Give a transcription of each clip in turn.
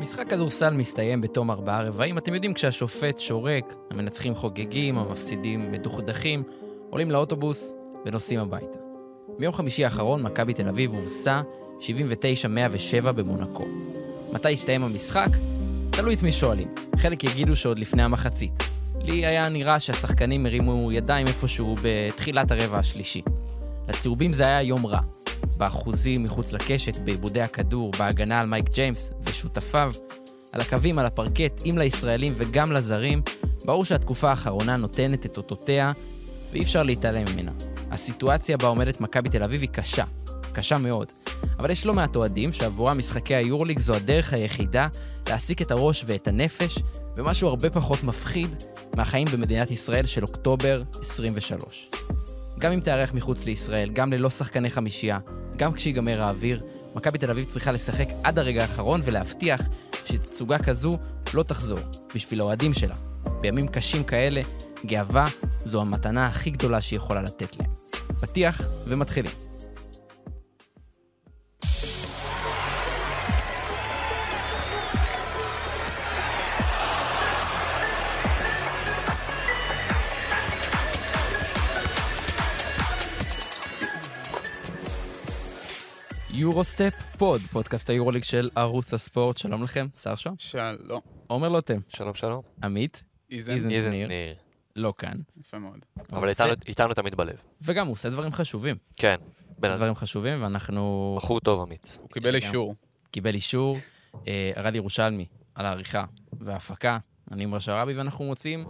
משחק כדורסל מסתיים בתום ארבעה רבעים. אתם יודעים, כשהשופט שורק, המנצחים חוגגים, המפסידים מדוכדכים, עולים לאוטובוס ונוסעים הביתה. ביום חמישי האחרון, מכבי תל אביב הובסה 79-107 במונקו. מתי הסתיים המשחק? תלוי את מי שואלים. חלק יגידו שעוד לפני המחצית. לי היה נראה שהשחקנים הרימו ידיים איפשהו בתחילת הרבע השלישי. לצהובים זה היה יום רע. באחוזים מחוץ לקשת, בעיבודי הכדור, בהגנה על מייק ג'יימס ושותפיו, על הקווים, על הפרקט, אם לישראלים וגם לזרים, ברור שהתקופה האחרונה נותנת את אותותיה ואי אפשר להתעלם ממנה. הסיטואציה בה עומדת מכבי תל אביב היא קשה, קשה מאוד. אבל יש לא מעט אוהדים שעבורם משחקי היורליג זו הדרך היחידה להעסיק את הראש ואת הנפש במשהו הרבה פחות מפחיד מהחיים במדינת ישראל של אוקטובר 23. גם אם תארח מחוץ לישראל, גם ללא שחקני חמישייה, גם כשיגמר האוויר, מכבי תל אביב צריכה לשחק עד הרגע האחרון ולהבטיח שתצוגה כזו לא תחזור, בשביל האוהדים שלה. בימים קשים כאלה, גאווה זו המתנה הכי גדולה שהיא יכולה לתת להם. פתיח ומתחילים. Eurostep Pod, פודקאסט היורוליג של ערוץ הספורט. שלום לכם, שר שם? שלום. עומר לוטם. שלום, שלום. עמית. איזן. איזן. איזן ניר. ניר. לא כאן. יפה מאוד. אבל איתנו- איתנו תמיד בלב. וגם הוא עושה דברים חשובים. כן. אדם. דברים חשובים, ואנחנו... בחור טוב, אמיץ. הוא קיבל אישור. קיבל אישור, אה, ארד ירושלמי, על העריכה וההפקה. אני עמר שרעבי, ואנחנו מוצאים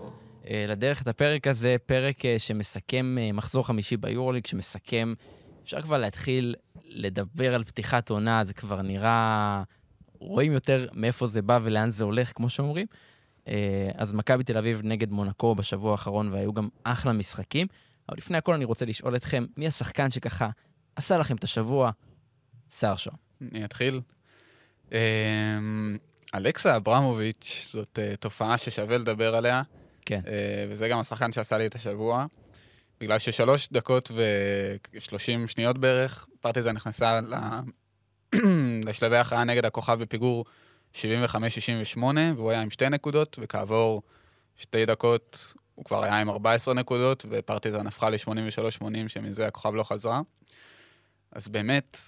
אה, לדרך את הפרק הזה, פרק אה, שמסכם מחזור חמישי ביורוליג, שמסכם, אפשר כבר להתחיל לדבר על פתיחת עונה, זה כבר נראה... רואים יותר מאיפה זה בא ולאן זה הולך, כמו שאומרים. אה, אז מכבי תל אביב נגד מונקו בשבוע האחרון, והיו גם אחלה משחקים. אבל לפני הכל אני רוצה לשאול אתכם, מי השחקן שככה עשה לכם את השבוע? שר שו. אני אתחיל. אמ, אלכסה אברמוביץ', זאת אה, תופעה ששווה לדבר עליה, כן. אה, וזה גם השחקן שעשה לי את השבוע. בגלל ששלוש דקות ושלושים שניות בערך, פרטיזן נכנסה לשלבי הכרעה נגד הכוכב בפיגור 75-68, והוא היה עם שתי נקודות, וכעבור שתי דקות הוא כבר היה עם 14 נקודות, ופרטיזן הפכה ל-83-80, שמזה הכוכב לא חזרה. אז באמת,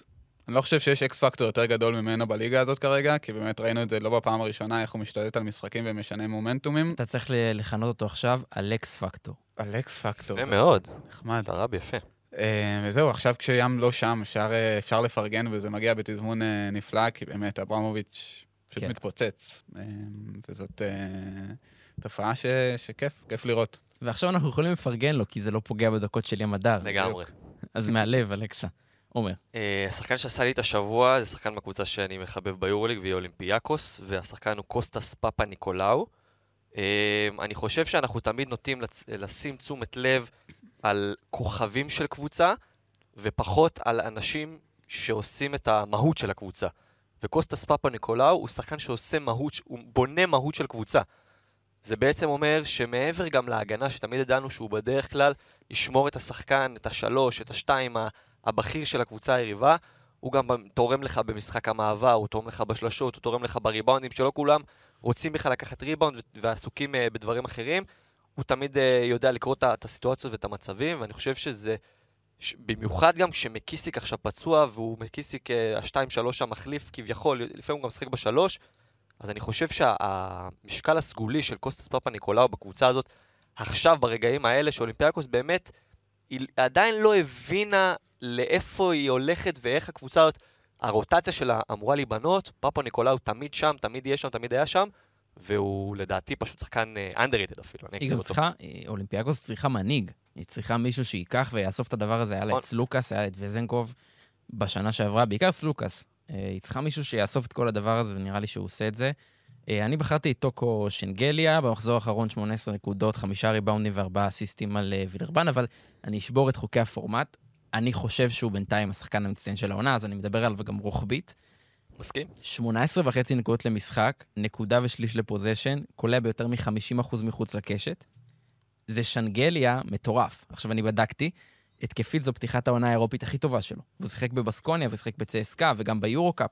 אני לא חושב שיש X factor יותר גדול ממנו בליגה הזאת כרגע, כי באמת ראינו את זה לא בפעם הראשונה, איך הוא משתלט על משחקים ומשנה מומנטומים. אתה צריך לכנות אותו עכשיו Alex factor. על X factor. יפה זה מאוד. נחמד. דרב יפה. אה, וזהו, עכשיו כשיאם לא שם, אפשר, אה, אפשר לפרגן, וזה מגיע בתזמון אה, נפלא, כי באמת אברמוביץ' פשוט כן. מתפוצץ. וזאת תופעה ש, שכיף, כיף לראות. ועכשיו אנחנו יכולים לפרגן לו, כי זה לא פוגע בדקות של ים הדר. לגמרי. אז מהלב, אלכסה. עומר. השחקן שעשה לי את השבוע זה שחקן בקבוצה שאני מחבב ביורוליג והיא אולימפיאקוס, והשחקן הוא קוסטס פאפה ניקולאו. אה, אני חושב שאנחנו תמיד נוטים לשים תשומת לב על כוכבים של קבוצה, ופחות על אנשים שעושים את המהות של הקבוצה. וקוסטס פאפה ניקולאו הוא שחקן שעושה מהות, הוא בונה מהות של קבוצה. זה בעצם אומר שמעבר גם להגנה, שתמיד ידענו שהוא בדרך כלל ישמור את השחקן, את השלוש, את השתיים, הבכיר של הקבוצה היריבה, הוא גם תורם לך במשחק המעבר, הוא תורם לך בשלשות, הוא תורם לך בריבאונדים, שלא כולם רוצים בכלל לקחת ריבאונד ועסוקים אה, בדברים אחרים. הוא תמיד אה, יודע לקרוא את הסיטואציות ואת המצבים, ואני חושב שזה, במיוחד גם כשמקיסיק עכשיו פצוע, והוא מקיסיק אה, השתיים שלוש המחליף כביכול, לפעמים הוא גם משחק בשלוש, אז אני חושב שהמשקל הסגולי של קוסטס פאפה ניקולאו בקבוצה הזאת, עכשיו, ברגעים האלה, שאולימפיאקוס באמת, היא עדיין לא הבינה לאיפה היא הולכת ואיך הקבוצה הזאת, הרוטציה שלה אמורה להיבנות, פאפה ניקולאו תמיד שם, תמיד יהיה שם, תמיד היה שם, והוא לדעתי פשוט שחקן אה, underrated אפילו, היא גם. צריכה, אה, אולימפיאקוס צריכה מנהיג. היא צריכה מישהו שייקח ויאסוף את הדבר הזה. היה לה נכון. את סלוקאס, היה לה את וזנקוב בשנה שעברה, בעיקר סלוקאס. אה, היא צריכה מישהו שיאסוף את כל הדבר הזה, ונראה לי שהוא עושה את זה. אה, אני בחרתי את טוקו שנגליה, במחזור האחרון 18 נקודות, חמישה ריבאונדים וארבעה אסיסטים על אה, וילרבן, אבל אני אשבור את חוקי הפורמט. אני חושב שהוא בינתיים השחקן המצטיין של העונה, אז אני מדבר עליו גם רוחבית. מסכים? 18 וחצי נקודות למשחק, נקודה ושליש לפוזיישן, קולע ביותר מ-50% מחוץ לקשת. זה שנגליה מטורף. עכשיו, אני בדקתי, התקפית זו פתיחת העונה האירופית הכי טובה שלו. והוא שיחק בבסקוניה ושיחק בצסקה וגם ביורו-קאפ.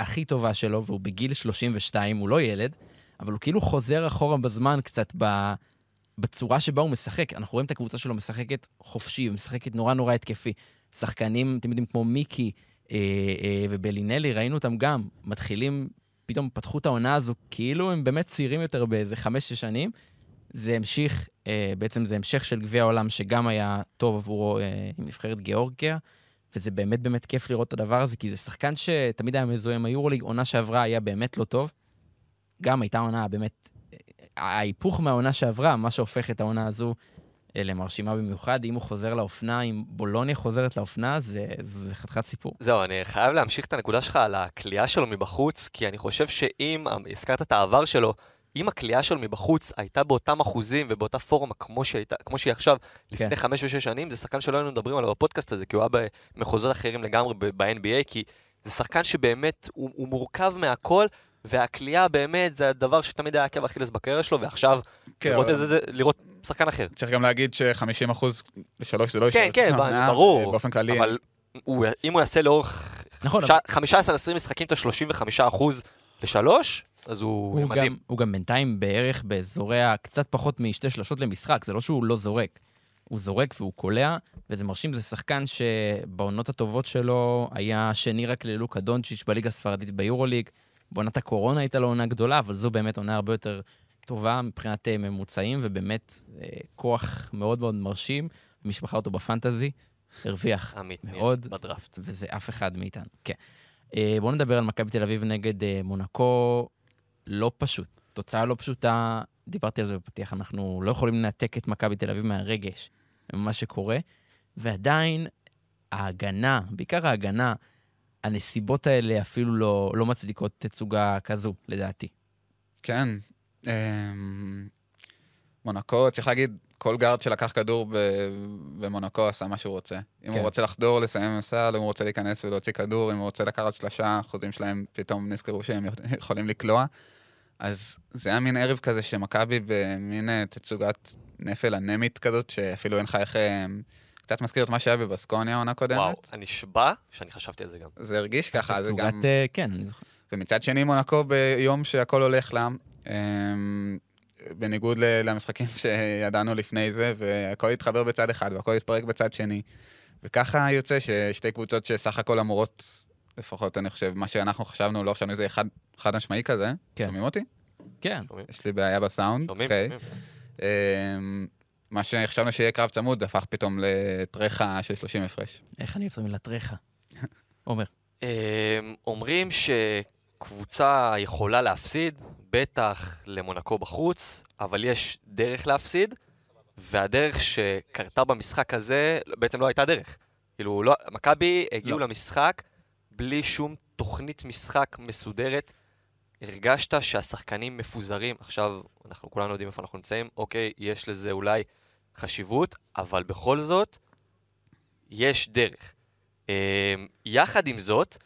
הכי טובה שלו, והוא בגיל 32, הוא לא ילד, אבל הוא כאילו חוזר אחורה בזמן קצת ב... בצורה שבה הוא משחק. אנחנו רואים את הקבוצה שלו משחקת חופשי, משחקת נורא נורא התקפי. שחקנים, אתם יודעים, כמו מיקי אה, אה, ובלינלי, ראינו אותם גם, מתחילים, פתאום פתחו את העונה הזו, כאילו הם באמת צעירים יותר באיזה חמש-שש שנים. זה המשיך, אה, בעצם זה המשך של גביע העולם, שגם היה טוב עבורו אה, עם נבחרת גיאורגיה, וזה באמת באמת כיף לראות את הדבר הזה, כי זה שחקן שתמיד היה מזוהה עם היורוליג, עונה שעברה היה באמת לא טוב. גם הייתה עונה באמת, אה, ההיפוך מהעונה שעברה, מה שהופך את העונה הזו אה, למרשימה במיוחד, אם הוא חוזר לאופנה, אם בולוניה חוזרת לאופנה, זה, זה חתיכת סיפור. זהו, אני חייב להמשיך את הנקודה שלך על הכלייה שלו מבחוץ, כי אני חושב שאם, הזכרת את העבר שלו, אם הכלייה שלו מבחוץ הייתה באותם אחוזים ובאותה פורמה כמו, שהייתה, כמו שהיא עכשיו, לפני כן. חמש או שש שנים, זה שחקן שלא היינו מדברים עליו בפודקאסט הזה, כי הוא היה במחוזות אחרים לגמרי ב-NBA, כי זה שחקן שבאמת, הוא, הוא מורכב מהכל, והכלייה באמת זה הדבר שתמיד היה עקב אכילס בקריירה שלו, ועכשיו כן, לראות אבל איזה, זה, לראות שחקן אחר. צריך גם להגיד ש-50 אחוז לשלוש זה לא כן, יישאר כן, העונה, ברור, אה, באופן כללי, אבל הוא, אם הוא יעשה לאורך נכון, ש- 15-20 משחקים את ה-35% לשלוש, אז הוא, הוא מדהים. גם, הוא גם בינתיים בערך באזורי הקצת פחות משתי שלשות למשחק, זה לא שהוא לא זורק. הוא זורק והוא קולע, וזה מרשים, זה שחקן שבעונות הטובות שלו היה שני רק ללוקה דונצ'יץ' בליגה הספרדית ביורוליג. בעונת הקורונה הייתה לו עונה גדולה, אבל זו באמת עונה הרבה יותר טובה מבחינת אה, ממוצעים, ובאמת אה, כוח מאוד מאוד מרשים. מי שבחר אותו בפנטזי, הרוויח עמית מאוד. בדראפט. וזה אף אחד מאיתנו, כן. אה, בואו נדבר על מכבי תל אביב נגד אה, מונקו, לא פשוט. תוצאה לא פשוטה, דיברתי על זה בפתיח, אנחנו לא יכולים לנתק את מכבי תל אביב מהרגש, ממה שקורה, ועדיין ההגנה, בעיקר ההגנה, הנסיבות האלה אפילו לא, לא מצדיקות תצוגה כזו, לדעתי. כן. אמ, מונקו, צריך להגיד, כל גארד שלקח כדור ב- במונקו עשה מה שהוא רוצה. אם כן. הוא רוצה לחדור, לסיים עם הסל, אם הוא רוצה להיכנס ולהוציא כדור, אם הוא רוצה לקחת שלושה, האחוזים שלהם פתאום נזכרו שהם יכולים לקלוע. אז זה היה מין ערב כזה שמכבי במין אה, תצוגת נפל אנמית כזאת, שאפילו אין לך איך... אה, קצת מזכיר את מה שהיה בבסקוניה העונה קודמת. וואו, אני נשבע שאני חשבתי על זה גם. זה הרגיש ככה, זה תצוגת, גם... אה, כן, אני זוכר. ומצד שני מונקו ביום שהכל הולך לה, אמ, בניגוד למשחקים שידענו לפני זה, והכל התחבר בצד אחד והכל התפרק בצד שני. וככה יוצא ששתי קבוצות שסך הכל אמורות, לפחות אני חושב, מה שאנחנו חשבנו, לא חשבנו שזה חד, חד משמעי כזה. כן. שומעים אותי? כן, שומעים? יש לי בעיה בסאונד. שומעים? אוקיי. שומעים. אמ, מה שחשבנו שיהיה קרב צמוד, הפך פתאום לטרחה של 30 הפרש. איך אני אוהב את המילה טרחה. עומר. אמ, אומרים שקבוצה יכולה להפסיד, בטח למונקו בחוץ, אבל יש דרך להפסיד, והדרך שקרתה במשחק הזה, בעצם לא הייתה דרך. כאילו, לא, מכבי הגיעו לא. למשחק בלי שום תוכנית משחק מסודרת. הרגשת שהשחקנים מפוזרים, עכשיו אנחנו כולנו יודעים איפה אנחנו נמצאים, אוקיי, יש לזה אולי חשיבות, אבל בכל זאת, יש דרך. אמ, יחד עם זאת,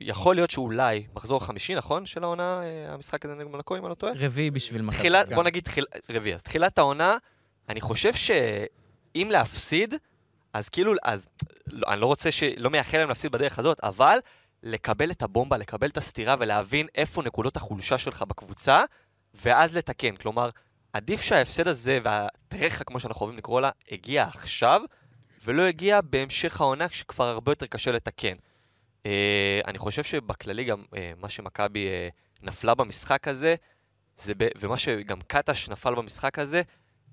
יכול להיות שאולי מחזור חמישי, נכון? של העונה, אה, המשחק הזה נגד מונקו, אם אני לא טועה? רביעי בשביל מכבי. גם. בוא נגיד תחיל, רביעי. אז תחילת העונה, אני חושב שאם להפסיד, אז כאילו, אז לא, אני לא רוצה ש... לא מייחל להם להפסיד בדרך הזאת, אבל לקבל את הבומבה, לקבל את הסתירה ולהבין איפה נקודות החולשה שלך בקבוצה, ואז לתקן. כלומר, עדיף שההפסד הזה והטרחה, כמו שאנחנו אוהבים לקרוא לה, הגיע עכשיו, ולא הגיע בהמשך העונה כשכבר הרבה יותר קשה לתקן. אה, אני חושב שבכללי גם אה, מה שמכבי אה, נפלה במשחק הזה, זה ב... ומה שגם קטש נפל במשחק הזה,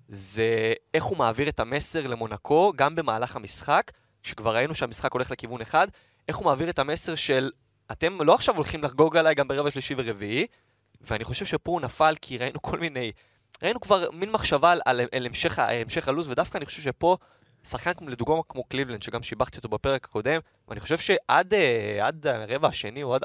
זה איך הוא מעביר את המסר למונקו, גם במהלך המשחק, כשכבר ראינו שהמשחק הולך לכיוון אחד, איך הוא מעביר את המסר של, אתם לא עכשיו הולכים לחגוג עליי גם ברבע שלישי ורביעי, ואני חושב שפה הוא נפל כי ראינו כל מיני, ראינו כבר מין מחשבה על, על, על המשך, המשך הלו"ז, ודווקא אני חושב שפה, שחקן כמו- לדוגמה כמו קליבלנד, שגם שיבחתי אותו בפרק הקודם, ואני חושב שעד אה, עד הרבע השני, או עד,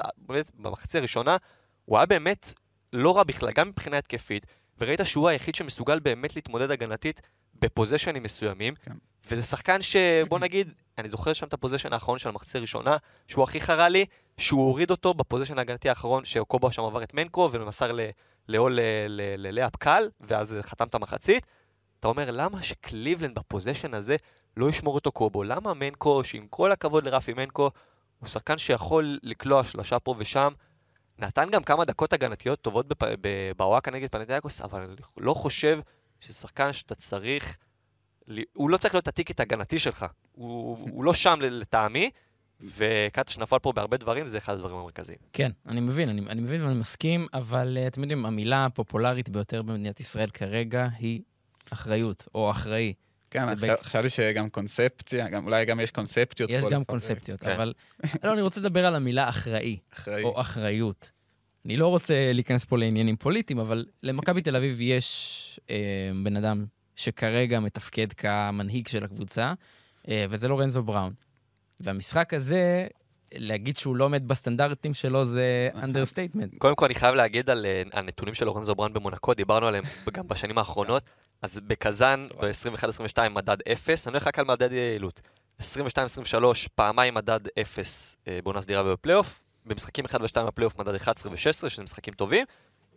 במחצי הראשונה, הוא היה באמת לא רע בכלל, גם מבחינה התקפית, וראית שהוא היחיד שמסוגל באמת להתמודד הגנתית בפוזיישנים מסוימים, כן. וזה שחקן שבוא נגיד, אני זוכר שם את ה possession האחרון של המחצית הראשונה, שהוא הכי חרה לי, שהוא הוריד אותו ב possession ההגנתי האחרון, שאוקובו שם עבר את מנקו ומסר ל- לעול ל- ל- ל layup קל, ואז חתם את המחצית. אתה אומר, למה שקליבלנד ב possession הזה לא ישמור את אוקובו. למה מנקו, שעם כל הכבוד לרפי מנקו, הוא שחקן שיכול לקלוע שלושה פה ושם, נתן גם כמה דקות הגנתיות טובות בוואקה נגד פנטיאקוס, אבל לא חושב ששחקן שאתה צריך, הוא לא צריך להיות הטיקט הגנתי שלך. הוא, הוא לא שם לטעמי, וקטש נפל פה בהרבה דברים, זה אחד הדברים המרכזיים. כן, אני מבין, אני, אני מבין ואני מסכים, אבל uh, אתם יודעים, המילה הפופולרית ביותר במדינת ישראל כרגע היא אחריות, או אחראי. כן, חשבתי שגם קונספציה, גם, אולי גם יש קונספציות. יש גם קונספציות, כן. אבל לא, אני רוצה לדבר על המילה אחראי, אחראי, או אחריות. אני לא רוצה להיכנס פה לעניינים פוליטיים, אבל למכבי תל אביב יש אה, בן אדם שכרגע מתפקד כמנהיג של הקבוצה, אה, וזה לורנזו בראון. והמשחק הזה, להגיד שהוא לא עומד בסטנדרטים שלו זה understatement. קודם כל אני חייב להגיד על הנתונים של לורנזו בראון במונקו, דיברנו עליהם גם בשנים האחרונות. אז בקזאן, ב-21-22 מדד 0, אני הולך רק על מדד יעילות. 22-23, פעמיים מדד 0 אה, בעונה סדירה ובפלייאוף, במשחקים 1 ו-2 בפלייאוף מדד 11 ו-16, שזה משחקים טובים,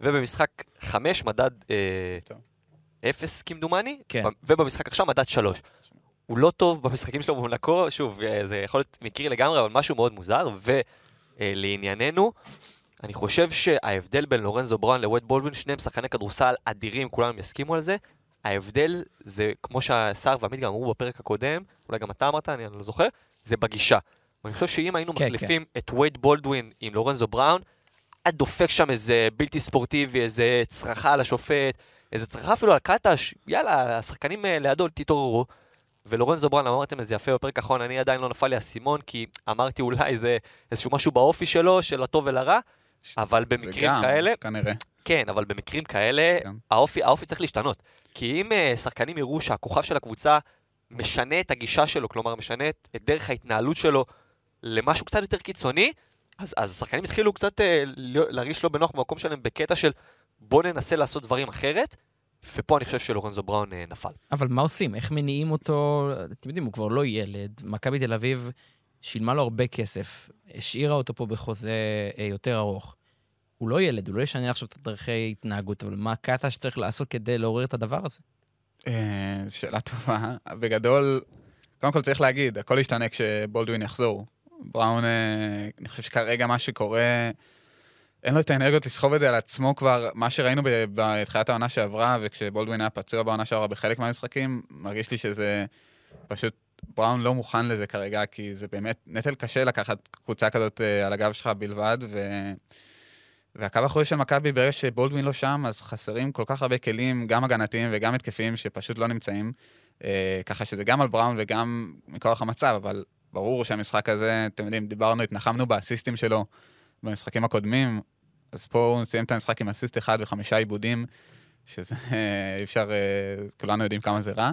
ובמשחק 5 מדד אה, 0 כמדומני, כן. ובמשחק עכשיו מדד 3. הוא לא טוב במשחקים שלו במונקו, שוב, אה, זה יכול להיות מקרי לגמרי, אבל משהו מאוד מוזר, ולענייננו, אני חושב שההבדל בין לורנזו בראון לווייד בולדווין, שניהם שחקני כדורסל אדירים, כולם יסכימו על זה, ההבדל זה, כמו שהשר ועמית גם אמרו בפרק הקודם, אולי גם אתה אמרת, אני לא זוכר, זה בגישה. ואני חושב שאם היינו כן, מחליפים כן. את וייד בולדווין עם לורנזו בראון, היה דופק שם איזה בלתי ספורטיבי, איזה צרחה על השופט, איזה צרחה אפילו על קטש, יאללה, השחקנים אה, לידו תתעוררו. ולורנזו בראון, אמרתם את זה יפה בפרק האחרון, אני עדיין לא נפל לי האסימון, כי אמרתי אולי זה איזשהו משהו באופי שלו, של הטוב ולרע, אבל במקרים גם, כאלה... כנראה. כן, אבל במקרים כאלה, האופי, האופי צריך להשתנות. כי אם uh, שחקנים יראו שהכוכב של הקבוצה משנה את הגישה שלו, כלומר משנה את, את דרך ההתנהלות שלו למשהו קצת יותר קיצוני, אז, אז שחקנים התחילו קצת uh, להרגיש לא בנוח במקום שלהם בקטע של בוא ננסה לעשות דברים אחרת, ופה אני חושב שלורנזו בראון uh, נפל. אבל מה עושים? איך מניעים אותו? אתם יודעים, הוא כבר לא ילד. מכבי תל אביב שילמה לו הרבה כסף, השאירה אותו פה בחוזה יותר ארוך. הוא לא ילד, הוא לא ישנה עכשיו את הדרכי התנהגות, אבל מה הקאטה שצריך לעשות כדי לעורר את הדבר הזה? אה, שאלה טובה. בגדול, קודם כל צריך להגיד, הכל ישתנה כשבולדווין יחזור. בראון, אה, אני חושב שכרגע מה שקורה, אין לו את האנרגיות לסחוב את זה על עצמו כבר, מה שראינו בתחילת העונה שעברה, וכשבולדווין היה פצוע בעונה שעברה בחלק מהמשחקים, מרגיש לי שזה פשוט, בראון לא מוכן לזה כרגע, כי זה באמת נטל קשה לקחת קבוצה כזאת אה, על הגב שלך בלבד, ו... והקו האחורי של מכבי, ברגע שבולדווין לא שם, אז חסרים כל כך הרבה כלים, גם הגנתיים וגם התקפיים, שפשוט לא נמצאים. אה, ככה שזה גם על בראון וגם מכוח המצב, אבל ברור שהמשחק הזה, אתם יודעים, דיברנו, התנחמנו באסיסטים שלו במשחקים הקודמים, אז פה הוא סיים את המשחק עם אסיסט אחד וחמישה עיבודים, שזה אי אפשר, אה, כולנו יודעים כמה זה רע.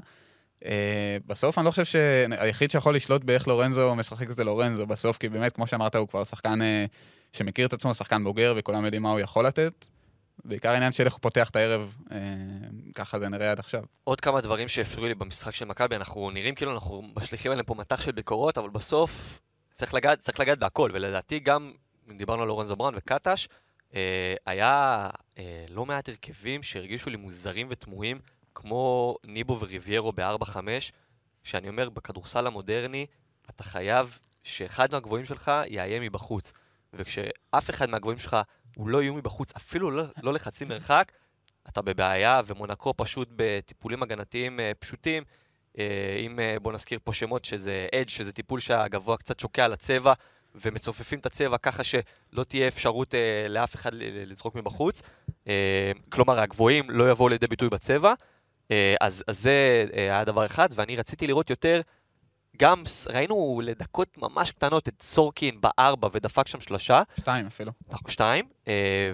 אה, בסוף אני לא חושב שהיחיד שיכול לשלוט באיך לורנזו משחק זה לורנזו בסוף, כי באמת, כמו שאמרת, הוא כבר שחקן אה, שמכיר את עצמו, שחקן בוגר, וכולם יודעים מה הוא יכול לתת. בעיקר העניין של איך הוא פותח את הערב, אה, ככה זה נראה עד עכשיו. עוד כמה דברים שהפריעו לי במשחק של מכבי, אנחנו נראים כאילו אנחנו משליכים עליהם פה מטח של ביקורות, אבל בסוף צריך לגעת, צריך לגעת בהכל, ולדעתי גם, אם דיברנו על לורנזו בראון וקטש, אה, היה אה, לא מעט הרכבים שהרגישו לי מוזרים ותמוהים, כמו ניבו וריביירו ב-4-5, שאני אומר, בכדורסל המודרני, אתה חייב שאחד מהגבוהים שלך יאיים מבחוץ. וכשאף אחד מהגבוהים שלך הוא לא איום מבחוץ, אפילו לא, לא לחצי מרחק, אתה בבעיה, ומונקו פשוט בטיפולים הגנתיים אה, פשוטים. אה, אם אה, בוא נזכיר פה שמות שזה אדג', שזה טיפול שהגבוה קצת שוקע לצבע, ומצופפים את הצבע ככה שלא תהיה אפשרות לאף אחד לזרוק מבחוץ. כלומר, הגבוהים לא יבואו לידי ביטוי בצבע. אז, אז זה היה דבר אחד, ואני רציתי לראות יותר גם ראינו לדקות ממש קטנות את סורקין בארבע ודפק שם שלושה. שתיים אפילו. שתיים, אה,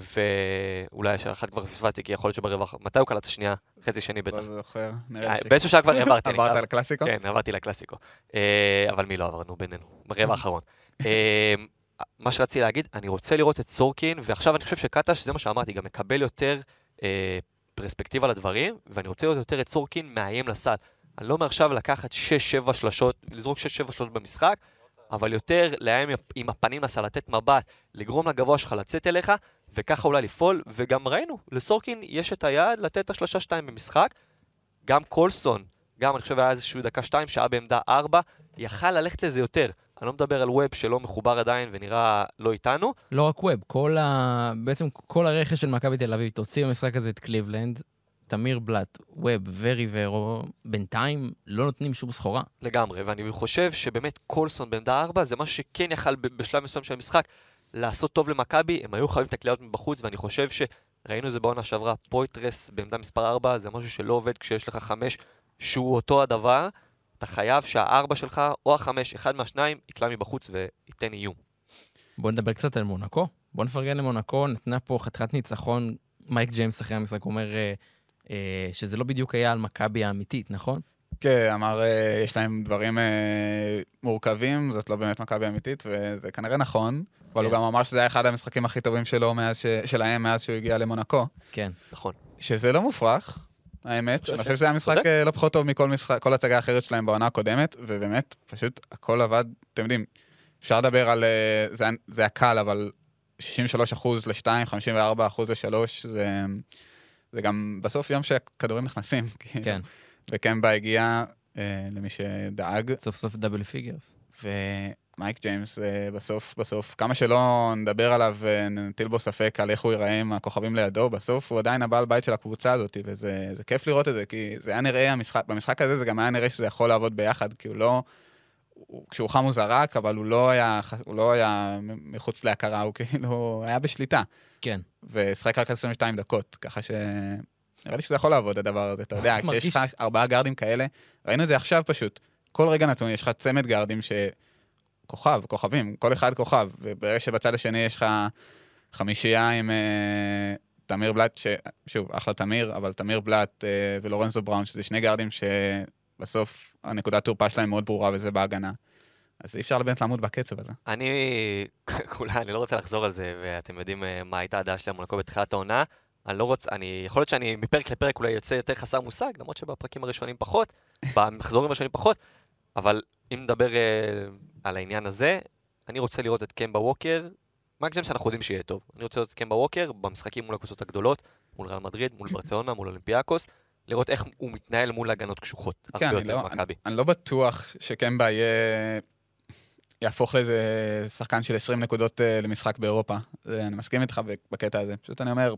ואולי אחת כבר פספסתי, כי יכול להיות שברווח... מתי הוא קלט את השנייה? חצי שני בטח. לא זוכר, נראה לי. באיזשהו שעה כבר העברתי. עברת לקלאסיקו? כן, עברתי לקלאסיקו. אה, אבל מי לא עברנו בינינו? ברבע האחרון. אה, מה שרציתי להגיד, אני רוצה לראות את סורקין, ועכשיו אני חושב שקטש, זה מה שאמרתי, גם מקבל יותר פרספקטיבה לדברים, ואני רוצה לראות יותר את סורקין מאיים לסל. אני לא אומר עכשיו לקחת 6-7 שלשות, לזרוק 6-7 שלשות במשחק, אבל יותר לאיים עם הפנים לסל, לתת מבט, לגרום לגבוה שלך לצאת אליך, וככה אולי לפעול, וגם ראינו, לסורקין יש את היעד לתת את השלושה שתיים במשחק. גם קולסון, גם אני חושב היה איזשהו דקה שתיים שהיה בעמדה ארבע, יכל ללכת לזה יותר. אני לא מדבר על ווב שלא מחובר עדיין ונראה לא איתנו. לא רק ווב, כל ה... בעצם כל הרכש של מכבי תל אביב, תוציא במשחק הזה את קליבלנד, תמיר בלאט, ווב וריברו, בינתיים לא נותנים שום סחורה. לגמרי, ואני חושב שבאמת קולסון בעמדה ארבע זה משהו שכן יכל בשלב מסוים של המשחק לעשות טוב למכבי, הם היו חייבים את הקליעות מבחוץ, ואני חושב שראינו את זה בעונה שעברה, פויטרס בעמדה מספר ארבע, זה משהו שלא עובד כשיש לך חמש שהוא אותו הדבר, אתה חייב שהארבע שלך או החמש, אחד מהשניים, יקלע מבחוץ וייתן איום. בואו נדבר קצת על מונקו. בואו נפרגן למונקו, נתנה פה חתיכת ניצחון. מייק ג'יימס אחרי המשחק אומר אה, שזה לא בדיוק היה על מכבי האמיתית, נכון? כן, אמר, אה, יש להם דברים אה, מורכבים, זאת לא באמת מכבי אמיתית, וזה כנראה נכון, אבל הוא כן. גם אמר שזה היה אחד המשחקים הכי טובים שלו מאז ש... שלהם מאז שהוא הגיע למונקו. כן. נכון. שזה לא מופרך, האמת. חושב אני חושב שזה היה משחק צודק. אה, לא פחות טוב מכל משחק, כל הצגה אחרת שלהם בעונה הקודמת, ובאמת, פשוט הכל עבד, אתם יודעים, אפשר לדבר על... אה, זה היה- זה היה קל, אבל 63 אחוז ל-2, 54 אחוז ל-3, זה... זה גם בסוף יום שהכדורים נכנסים. כאילו. כן. וקמבה הגיע, אה, למי שדאג, סוף סוף double figures. ומייק ג'יימס אה, בסוף, בסוף, כמה שלא נדבר עליו ונטיל בו ספק על איך הוא ייראה עם הכוכבים לידו, בסוף הוא עדיין הבעל בית של הקבוצה הזאת, וזה זה כיף לראות את זה, כי זה היה נראה, המשחק, במשחק הזה זה גם היה נראה שזה יכול לעבוד ביחד, כי הוא לא... הוא, כשהוא חם הוא זרק, אבל הוא לא היה, הוא לא היה מחוץ להכרה, הוא כאילו היה בשליטה. כן. ושחק רק 22 דקות, ככה ש... נראה לי שזה יכול לעבוד, הדבר הזה, אתה יודע, כשיש לך ארבעה גארדים כאלה, ראינו את זה עכשיו פשוט. כל רגע נתון יש לך צמד גארדים ש... כוכב, כוכבים, כל אחד כוכב, וברגע שבצד השני יש לך חמישייה עם אה, תמיר בלאט, ש... שוב, אחלה תמיר, אבל תמיר בלאט אה, ולורנזו בראון, שזה שני גארדים שבסוף הנקודת תורפה שלהם מאוד ברורה, וזה בהגנה. אז אי אפשר באמת לעמוד בקצב הזה. אני, כולה, אני לא רוצה לחזור על זה, ואתם יודעים אה, מה הייתה הדעה שלי מונקו בתחילת העונה. אני לא רוצה, אני, יכול להיות שאני מפרק לפרק אולי יוצא יותר חסר מושג, למרות שבפרקים הראשונים פחות, במחזורים הראשונים פחות, אבל אם נדבר אה, על העניין הזה, אני רוצה לראות את קמבה ווקר, מה ג'יימס אנחנו יודעים שיהיה טוב. אני רוצה לראות את קמבה ווקר במשחקים מול הקבוצות הגדולות, מול ריאל מדריד, מול ברצלונה, מול אולימפיאקוס, לראות איך הוא מתנהל מול הגנות קשוחות, הרבה כן, אני יותר לא, אני, ממכבי. אני לא בטוח שקמבה יהיה... יהפוך לאיזה שחקן של 20 נקודות אה, למשחק באירופה. זה, אני מסכים איתך בקטע הזה. פשוט אני אומר,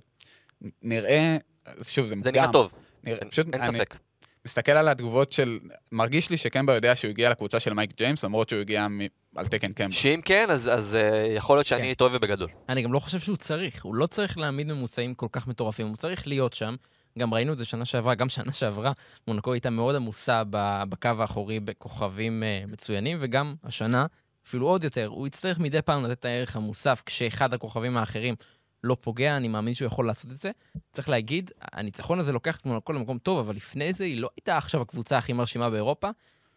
נראה, שוב, זה מוקדם. זה נראה טוב, נראה, אין, פשוט אין אני ספק. מסתכל על התגובות של... מרגיש לי שקמבה יודע שהוא הגיע לקבוצה של מייק ג'יימס, למרות שהוא הגיע מ... על תקן קמבה. שאם כן, אז, אז uh, יכול להיות כן. שאני טועה ובגדול. אני גם לא חושב שהוא צריך, הוא לא צריך להעמיד ממוצעים כל כך מטורפים, הוא צריך להיות שם. גם ראינו את זה שנה שעברה, גם שנה שעברה, מונקו הייתה מאוד עמוסה בקו האחורי בכוכבים אה, מצוינים, וגם השנה, אפילו עוד יותר, הוא יצטרך מדי פעם לתת את הערך המוסף כשאחד הכוכבים האחרים לא פוגע, אני מאמין שהוא יכול לעשות את זה. צריך להגיד, הניצחון הזה לוקח את מונקו למקום טוב, אבל לפני זה היא לא הייתה עכשיו הקבוצה הכי מרשימה באירופה.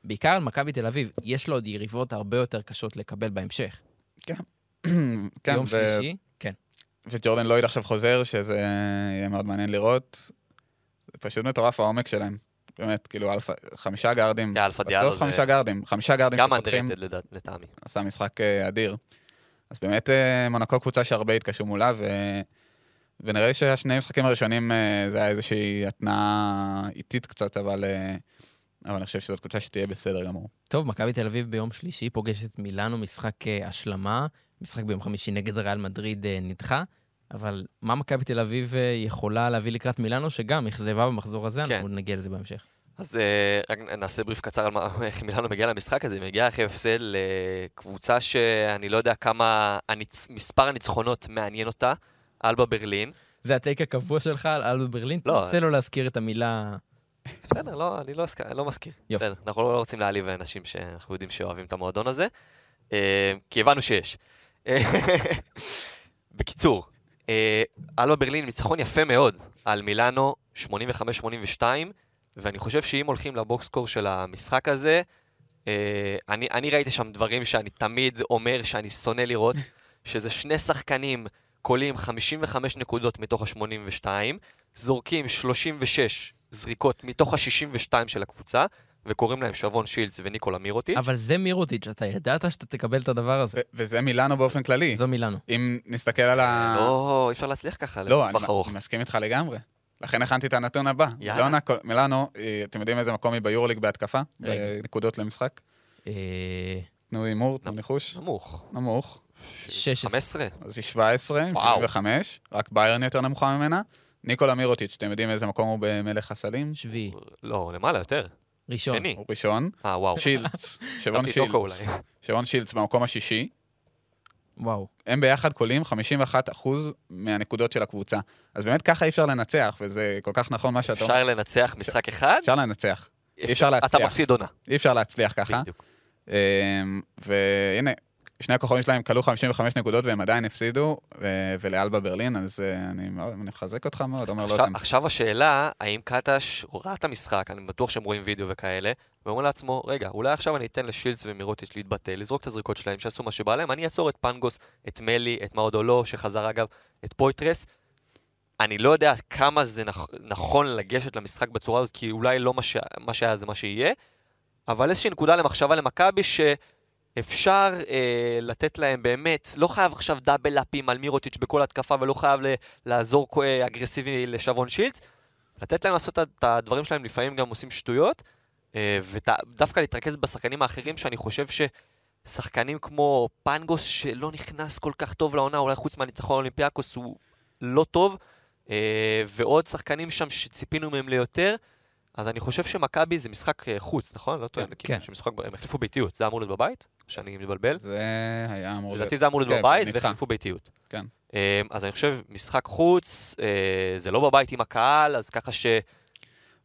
בעיקר על מכבי תל אביב, יש לו עוד יריבות הרבה יותר קשות לקבל בהמשך. כן, יום ו... שלישי, כן. וג'ורדן לויד עכשיו חוזר, שזה יהיה מאוד מעניין לראות. פשוט מטורף העומק שלהם. באמת, כאילו, אלפא, חמישה גארדים. כי אלפא דיאלו בסוף זה חמישה גארדים. חמישה גארדים גם שפותחים, underrated לדעת- לטעמי. עשה משחק אה, אדיר. אז באמת, אה, מונקו קבוצה שהרבה התקשו מולה, ו... ונראה לי שהשני משחקים הראשונים אה, זה היה איזושהי התנעה איטית קצת, אבל, אבל אני חושב שזאת קבוצה שתהיה בסדר גמור. טוב, מכבי תל אביב ביום שלישי פוגשת מילאנו, משחק השלמה, משחק ביום חמישי נגד ריאל מדריד נדחה, אבל מה מכבי תל אביב אה, יכולה להביא לקראת מילאנו, שגם אכזבה במחזור הזה, כן. אנחנו נגיע לזה בהמשך. אז אה, רק נעשה בריף קצר על מה- איך מילאנו מגיע למשחק הזה. היא מגיעה אחרי הפסד לקבוצה שאני לא יודע כמה הניצ... מספר הניצחונות מעניין אותה, אלבה ברלין. זה הטייק הקבוע שלך על אלבה ברלין? לא. תנסה לא להזכיר את המילה... בסדר, לא, אני לא, אזכ... לא מזכיר. יופי. בסדר, אנחנו לא רוצים להעליב אנשים שאנחנו יודעים שאוהבים את המועדון הזה, אה, כי הבנו שיש. בקיצור, אלבה ברלין ניצחון יפה מאוד על מילאנו, 85-82, ואני חושב שאם הולכים לבוקסקור של המשחק הזה, אה, אני, אני ראיתי שם דברים שאני תמיד אומר שאני שונא לראות, שזה שני שחקנים קולים 55 נקודות מתוך ה-82, זורקים 36 זריקות מתוך ה-62 של הקבוצה, וקוראים להם שבון שילץ וניקולה מירוטיץ'. אבל זה מירוטיץ', אתה ידעת שאתה תקבל את הדבר הזה. וזה מילאנו באופן כללי. זו מילאנו. אם נסתכל על ה... לא, אי אפשר להצליח ככה לא, אני, מסכים איתך לגמרי. לכן הכנתי את הנתון הבא. יאללה. מילאנו, אה, אתם יודעים איזה מקום היא ביורוליג בהתקפה? בנקודות למשחק? אה, תנו הימור, תנו ניחוש. נמוך. נמוך. 16. 15? אז היא 17, עם וואו. 75, רק ביירן יותר נמוכה ממנה. ניקולה מירוטיץ', אתם יודעים איזה מקום הוא במלך הסלים? שביעי. לא, למעלה יותר. ראשון. שני. הוא ראשון. אה, וואו. שילץ, שבון חשבתי טוקו שילץ. שבון שילץ במקום השישי. וואו. הם ביחד קולים 51% מהנקודות של הקבוצה. אז באמת ככה אי אפשר לנצח, וזה כל כך נכון מה שאתה אומר. אפשר לנצח משחק אחד? אפשר לנצח. אי אפשר אתה להצליח. מפסיד עונה. אי אפשר להצליח ככה. בדיוק. אמ, והנה, שני הכוכבים שלהם כלו 55 נקודות והם עדיין הפסידו, ו- ולאלבה ברלין, אז אה, אני מאוד, אני מחזק אותך מאוד, אומר לא עכשיו- יודע. עכשיו השאלה, האם קטש ראה את המשחק, אני בטוח שהם רואים וידאו וכאלה, ואומר לעצמו, רגע, אולי עכשיו אני אתן לשילץ ומירוטיץ' להתבטא, לזרוק את הזריקות שלהם, שיעשו מה שבא להם, אני אעצור את פנגוס, את מלי, את מאודולו, שחזר אגב, את פויטרס. אני לא יודע כמה זה נכ- נכון לגשת למשחק בצורה הזאת, כי אולי לא מה, ש... מה שהיה זה מה שיהיה, אבל איזושהי נקודה למחשבה למכבי שאפשר אה, לתת להם באמת, לא חייב עכשיו דאבל לאפים על מירוטיץ' בכל התקפה ולא חייב ל... לעזור כ- אה, אגרסיבי לשבון שילץ, לתת להם לעשות את הדברים שלהם, לפעמים גם עושים שטויות, אה, ודווקא להתרכז בשחקנים האחרים, שאני חושב ששחקנים כמו פנגוס, שלא נכנס כל כך טוב לעונה, אולי חוץ מהניצחון האולימפיאקוס הוא לא טוב, אה, ועוד שחקנים שם שציפינו מהם ליותר, אז אני חושב שמכבי זה משחק אה, חוץ, נכון? לא טועה, כן. כאילו שמשחק, הם החליפו ביתיות, זה אמור להיות בבית? או שאני מתבלבל? זה היה אמור להיות... לדעתי זה אמור להיות כן, בבית. והחליפו ביתיות. כן. אה, אז אני חושב, משחק חוץ, אה, זה לא בבית עם הקהל, אז ככה ש...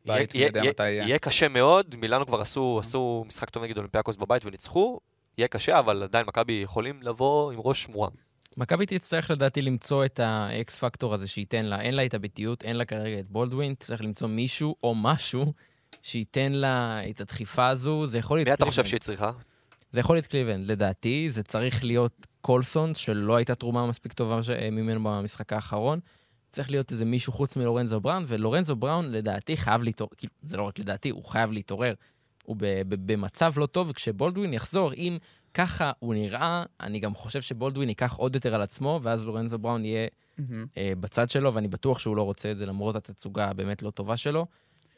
בית, יהיה- מי יודע יהיה- מתי יהיה. יהיה קשה מאוד, מילאנו כבר עשו, עשו משחק טוב נגד אולימפיאקוס בבית וניצחו, יהיה קשה, אבל עדיין מכבי יכולים לבוא עם ראש מורם. מכבי תצטרך לדעתי למצוא את ה X factor הזה שייתן לה, אין לה את הביתיות, אין לה כרגע את בולדווין, צריך למצוא מישהו או משהו שייתן לה את הדחיפה הזו, זה יכול להיות מי אתה חושב. שהיא צריכה? זה יכול להיות קליבלנד, לדעתי, זה צריך להיות קולסון, שלא הייתה תרומה מספיק טובה ש... ממנו במשחק האחרון. צריך להיות איזה מישהו חוץ מלורנזו בראון, ולורנזו בראון לדעתי חייב להתעורר, כאילו, זה לא רק לדעתי, הוא חייב להתעורר. הוא במצב לא טוב, וכשבולדווין יחזור, אם ככה הוא נראה, אני גם חושב שבולדווין ייקח עוד יותר על עצמו, ואז לורנזו בראון יהיה מהמם. אה, בצד שלו, ואני בטוח שהוא לא רוצה את זה למרות התצוגה הבאמת לא טובה שלו.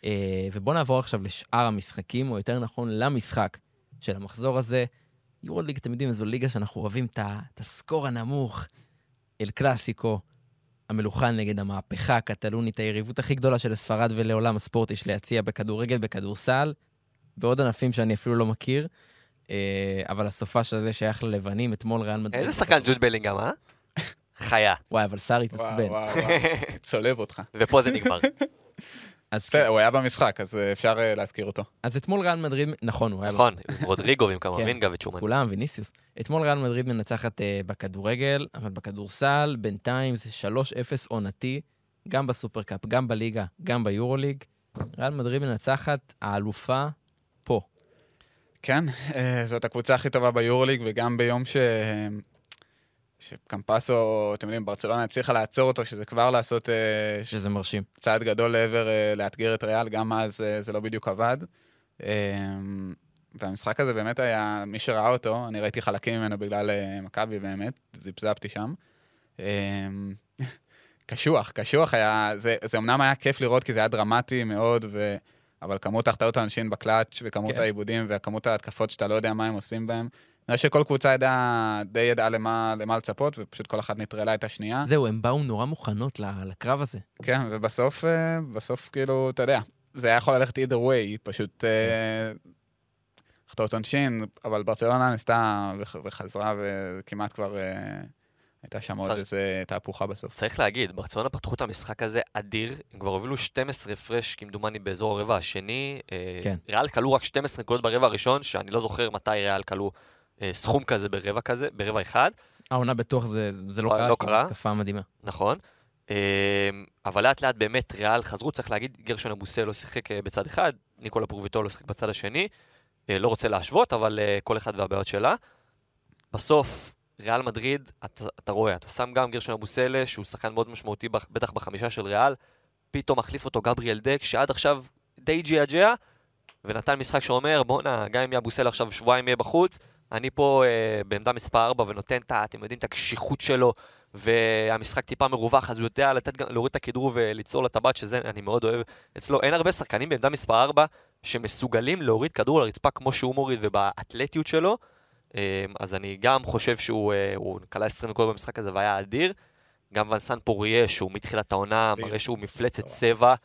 אה, ובואו נעבור עכשיו לשאר המשחקים, או יותר נכון למשחק של המחזור הזה. יורוליג, אתם יודעים, זו ליגה שאנחנו אוהבים את הסקור הנמוך. אל קלאסיקו, המלוכה נגד המהפכה הקטלונית, היריבות הכי גדולה של ספרד ולעולם הספורט יש להציע בכדורגל, בכדורסל, בעוד ענפים שאני אפילו לא מכיר. אה, אבל הסופה הזה שייך ללבנים, אתמול ריאל מדריד. איזה שחקן ג'וד בלינגהם, אה? חיה. וואי, אבל סארי וואו, התעצבן. וואו, וואו, צולב אותך. ופה זה נגמר. אז בסדר, הוא היה במשחק, אז אה, אפשר אה, להזכיר אותו. אז אתמול ריאל מדריד, נכון, הוא היה... נכון, רודריגו ועם כן. קמרינגה וצ'ומן. כולם, ויניסיוס. אתמול ריאל מדריד מנצחת בכדורגל, אבל בכדורסל, בינתיים זה 3-0 עונתי, גם בסופרקאפ, גם בליגה, גם ביורוליג. ריאל מדריד מנצחת, האלופה פה. כן, אה, זאת הקבוצה הכי טובה ביורוליג, וגם ביום ש... שקמפסו, אתם יודעים, ברצלונה הצליחה לעצור אותו, שזה כבר לעשות אה, שזה מרשים. צעד גדול לעבר אה, לאתגר את ריאל, גם אז אה, זה לא בדיוק עבד. אה, והמשחק הזה באמת היה, מי שראה אותו, אני ראיתי חלקים ממנו בגלל אה, מכבי באמת, זיפזפתי שם. אה, קשוח, קשוח היה, זה, זה אמנם היה כיף לראות כי זה היה דרמטי מאוד, ו... אבל כמות החטאות האנשים בקלאץ' וכמות כן. כן. העיבודים וכמות ההתקפות שאתה לא יודע מה הם עושים בהם. נראה שכל קבוצה ידעה, די ידעה למה, למה לצפות, ופשוט כל אחת נטרלה את השנייה. זהו, הן באו נורא מוכנות לקרב הזה. כן, ובסוף, אה, בסוף כאילו, אתה יודע, זה היה יכול ללכת either way, פשוט אה, החטאות עונשין, אבל ברצלונה ניסתה וח- וחזרה וכמעט כבר אה, הייתה שם עוד איזה תהפוכה בסוף. צריך להגיד, ברצלונה פתחו את המשחק הזה אדיר, הם כבר הובילו 12 הפרש כמדומני באזור הרבע השני. אה, כן. ריאל כלו רק 12 נקודות ברבע הראשון, שאני לא זוכר מתי ריאל כלו אה, סכום כזה ברבע כזה, ברבע אחד, העונה בטוח זה, זה לא לא- קרה, לא כי קרה. התקפה מדהימה. נכון. אה, אבל לאט לאט באמת ריאל חזרו, צריך להגיד, גרשון אבוסל שיחק אה, בצד אחד, ניקולה פרוביטולו שיחק בצד השני. אה, לא רוצה להשוות, אבל אה, כל אחד והבעיות שלה. בסוף, ריאל מדריד, אתה, אתה רואה, אתה שם גם גרשון אבוסלה, שהוא שחקן מאוד משמעותי, בטח בחמישה של ריאל, פתאום מחליף אותו גבריאל דק, שעד עכשיו די ג'עג'ע, ונתן משחק שאומר, בואנה, גם אם אבוסלה עכשיו שבועיים יהיה בחוץ, אני פה אה, בעמדה מספר 4 ונותן את, ה- אתם יודעים, את הקשיחות שלו, והמשחק טיפה מרווח, אז הוא יודע לתת, להוריד את הכדרור וליצור לטבעת, שזה אני מאוד אוהב אצלו. אין הרבה שחקנים בעמדה מספר 4 שמסוגלים להוריד כדור לרצפה כמו שהוא מוריד ובאתלטיות שלו. אה, אז אני גם חושב שהוא אה, הוא כלה 20 נקודות במשחק הזה והיה אדיר. גם ונסן פוריה, שהוא מתחילת העונה. מראה שהוא מפלצת. צבע.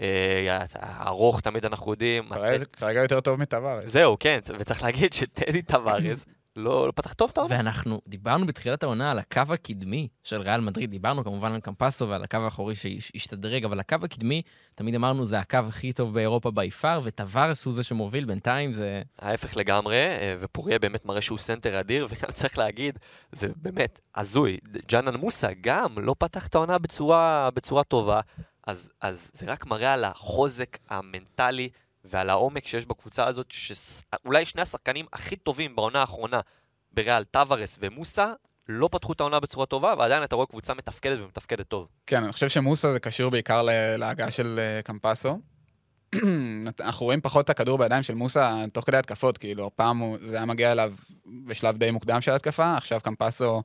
אה, ארוך תמיד אנחנו יודעים. כרגע- כרגע יותר טוב מטווארס. זהו, כן, וצריך להגיד שטדי טווארז לא לא פתח טוב את העונה. ואנחנו דיברנו בתחילת העונה על הקו הקדמי של ריאל מדריד, דיברנו כמובן על קמפסו ועל הקו האחורי שהשתדרג, אבל הקו הקדמי, תמיד אמרנו, זה הקו הכי טוב באירופה by far, וטווארס הוא זה שמוביל, בינתיים זה... ההפך לגמרי, אה, ופוריה באמת מראה שהוא סנטר אדיר, וגם צריך להגיד, זה באמת הזוי. ג'נאן מוסה גם לא פתח את העונה בצורה, בצורה טובה, אז, אז זה רק מראה על החוזק המנטלי ועל העומק שיש בקבוצה הזאת, שאולי שני השחקנים הכי טובים בעונה האחרונה, בריאל טווארס ומוסה, לא פתחו את העונה בצורה טובה, ועדיין אתה רואה קבוצה מתפקדת ומתפקדת טוב. כן, אני חושב שמוסה זה קשור בעיקר להגעה של אה, קמפסו. אנחנו רואים פחות את הכדור בידיים של מוסה תוך כדי התקפות, כאילו, הפעם זה היה מגיע אליו בשלב די מוקדם של התקפה, עכשיו קמפסו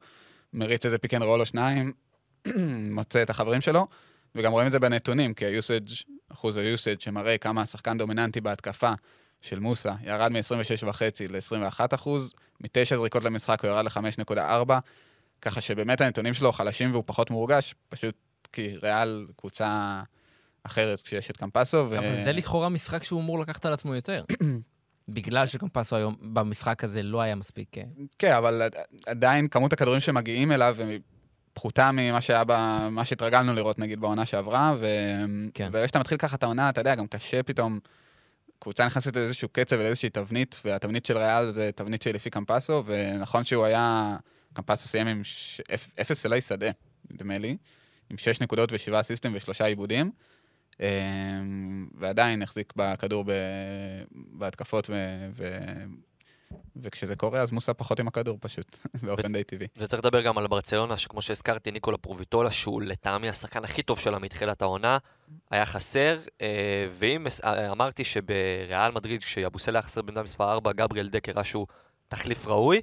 מריץ איזה pick and roll או שניים, מוצא את החברים שלו, וגם רואים את זה בנתונים, כי ה usage, אחוז ה usage שמראה כמה השחקן דומיננטי בהתקפה של מוסה, ירד מ-26.5 ל-21 אחוז, מתשע זריקות למשחק הוא ירד ל-5.4, ככה שבאמת הנתונים שלו חלשים והוא פחות מורגש, פשוט כי ריאל קבוצה אחרת כשיש את קמפסו. ו... אבל זה לכאורה משחק שהוא אמור לקחת על עצמו יותר. בגלל שקמפסו היום במשחק הזה לא היה מספיק... אה, כן, אבל עד- עדיין כמות הכדורים שמגיעים אליו פחותה ממה שהיה, ב... מה שהתרגלנו לראות נגיד בעונה שעברה, ו... כן. וברגע שאתה מתחיל ככה את העונה, אתה יודע, גם קשה פתאום, קבוצה נכנסת לאיזשהו קצב ולאיזושהי תבנית, והתבנית של ריאל זה תבנית שהיא לפי קמפסו, ונכון שהוא היה, קמפסו סיים עם ש... אפ- אפס סלי שדה, נדמה לי, עם שש נקודות ושבעה אסיסטים ושלושה עיבודים. אמ, ועדיין החזיק בכדור ב... בהתקפות, ו... וכשזה קורה, אז מוסה פחות עם הכדור פשוט, באופן די טבעי. וצריך לדבר גם על ברצלונה, שכמו שהזכרתי, ניקולה פרוביטולה, שהוא לטעמי השחקן הכי טוב שלה מתחילת העונה, היה חסר, אה, ואם אה, אמרתי שבריאל מדריד, כשאבוסלה היה חסר בעמדה מספר 4, גבריאל דק הראה שהוא תחליף ראוי,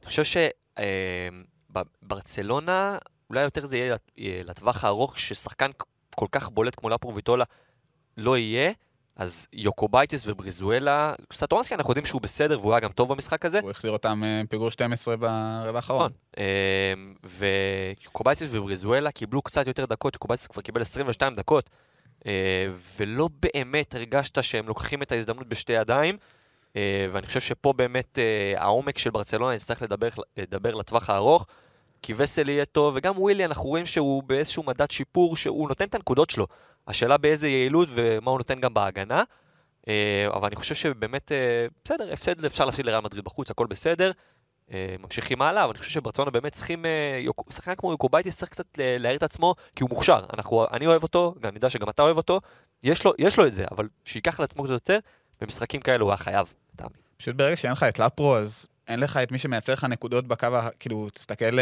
אני חושב שברצלונה, אולי יותר זה יהיה לטווח הארוך, ששחקן כל כך בולט כמו לפרוביטולה לא יהיה, אז יוקובייטיס ובריזואלה, סטורנסקי אנחנו יודעים שהוא בסדר והוא היה גם טוב במשחק הזה, הוא החזיר אותם אה, פיגור 12 ברבע האחרון. נכון. אמ, ויוקובייטיס ובריזואלה קיבלו קצת יותר דקות, שיוקובייטיס כבר קיבל 22 דקות, אה, ולא באמת הרגשת שהם לוקחים את ההזדמנות בשתי ידיים, אה, ואני חושב שפה באמת העומק של ברצלונה יצטרך לדבר, לדבר לטווח הארוך, כי וסל יהיה טוב, וגם ווילי, אנחנו רואים שהוא באיזשהו מדד שיפור, שהוא נותן את הנקודות שלו. השאלה באיזה יעילות ומה הוא נותן גם בהגנה. אה, אבל אני חושב שבאמת, אה, בסדר, הפסד, אפשר להפסיד לריאל מדריד בחוץ, הכל בסדר. אה, ממשיכים הלאה, אבל אני חושב שברצלונה באמת צריכים, שחקן כמו יוקובייטיס צריך קצת להעיר את עצמו, כי הוא מוכשר. אנחנו, אני אוהב אותו, גם אני יודע שגם אתה אוהב אותו, יש לו, יש לו את זה, אבל שייקח לעצמו קצת יותר, במשחקים כאלה הוא היה חייב, לטעמי. פשוט ברגע שאין לך את לפרו, אז אין לך את מי שמייצר לך נקודות בקו, כאילו, תסתכל,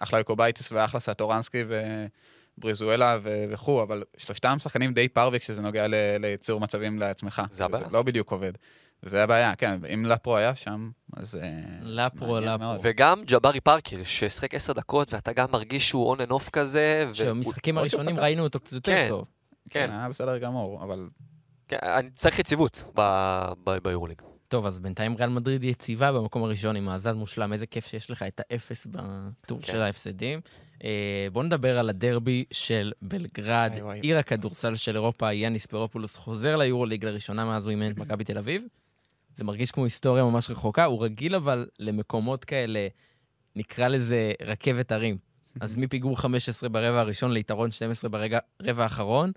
אחלה יוקובייטיס ואחלה סטורנסקי ובריזואלה ו- וכו', אבל שלושתם שחקנים די פרווה כשזה נוגע ל- לייצור מצבים לעצמך. זה הבעיה. לא בדיוק עובד. וזה הבעיה, כן, אם לפרו היה שם, אז... אה, לפרו, לפרו. מאוד. וגם ג'בארי פרקר, ששיחק עשר דקות, ואתה גם מרגיש שהוא on and off כזה. שבמשחקים הראשונים ראינו אותו קצת יותר כן. טוב. כן, כן, היה בסדר גמור, אבל כן, אני צריך יציבות ב- ב- ביורוליג. טוב, אז בינתיים ריאל מדריד יציבה במקום הראשון עם מאזן מושלם. איזה כיף שיש לך את האפס בטור כן. של ההפסדים. אה, בואו נדבר על הדרבי של בלגרד. עיר הכדורסל של אירופה, יאניס פרופולוס חוזר ליורוליג לראשונה מאז הוא אימן את מכבי תל אביב. זה מרגיש כמו היסטוריה ממש רחוקה, הוא רגיל אבל למקומות כאלה, נקרא לזה רכבת הרים. אז מפיגור 15 ברבע הראשון ליתרון 12 ברבע האחרון,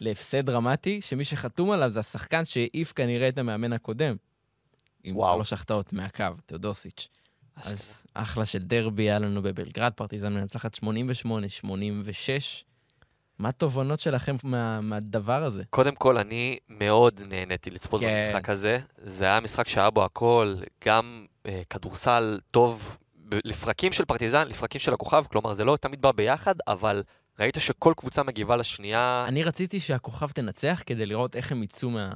להפסד דרמטי, שמי שחתום עליו זה השחקן שהעיף כנראה את המאמן הקודם. עם וואו. שלוש החטאות מהקו, תאודוסיץ'. אז אחלה של דרבי היה לנו בבלגרד, פרטיזן מנצחת 88-86. מה התובנות שלכם מה, מהדבר הזה? קודם כל, אני מאוד נהניתי לצפות כן. במשחק הזה. זה היה משחק שהיה בו הכל, גם אה, כדורסל טוב, לפרקים של פרטיזן, לפרקים של הכוכב, כלומר, זה לא תמיד בא ביחד, אבל ראית שכל קבוצה מגיבה לשנייה. אני רציתי שהכוכב תנצח כדי לראות איך הם יצאו מה,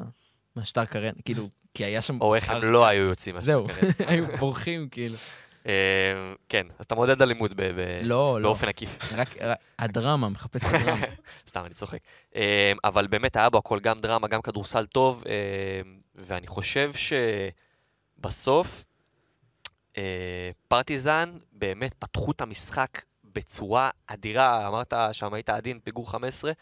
מהשטר קרן. כאילו, כי היה שם... או איך הם לא היו יוצאים. זהו. היו בורחים, כאילו. אה, כן, אז אתה מעודד אלימות לא, לא. באופן עקיף. רק הדרמה, מחפש את הדרמה. סתם, אני צוחק. אה, אבל באמת היה בו הכל, גם דרמה, גם כדורסל טוב, אה, ואני חושב שבסוף פרטיזן באמת פתחו את המשחק בצורה אדירה. אמרת שם היית עדין, פיגור 15.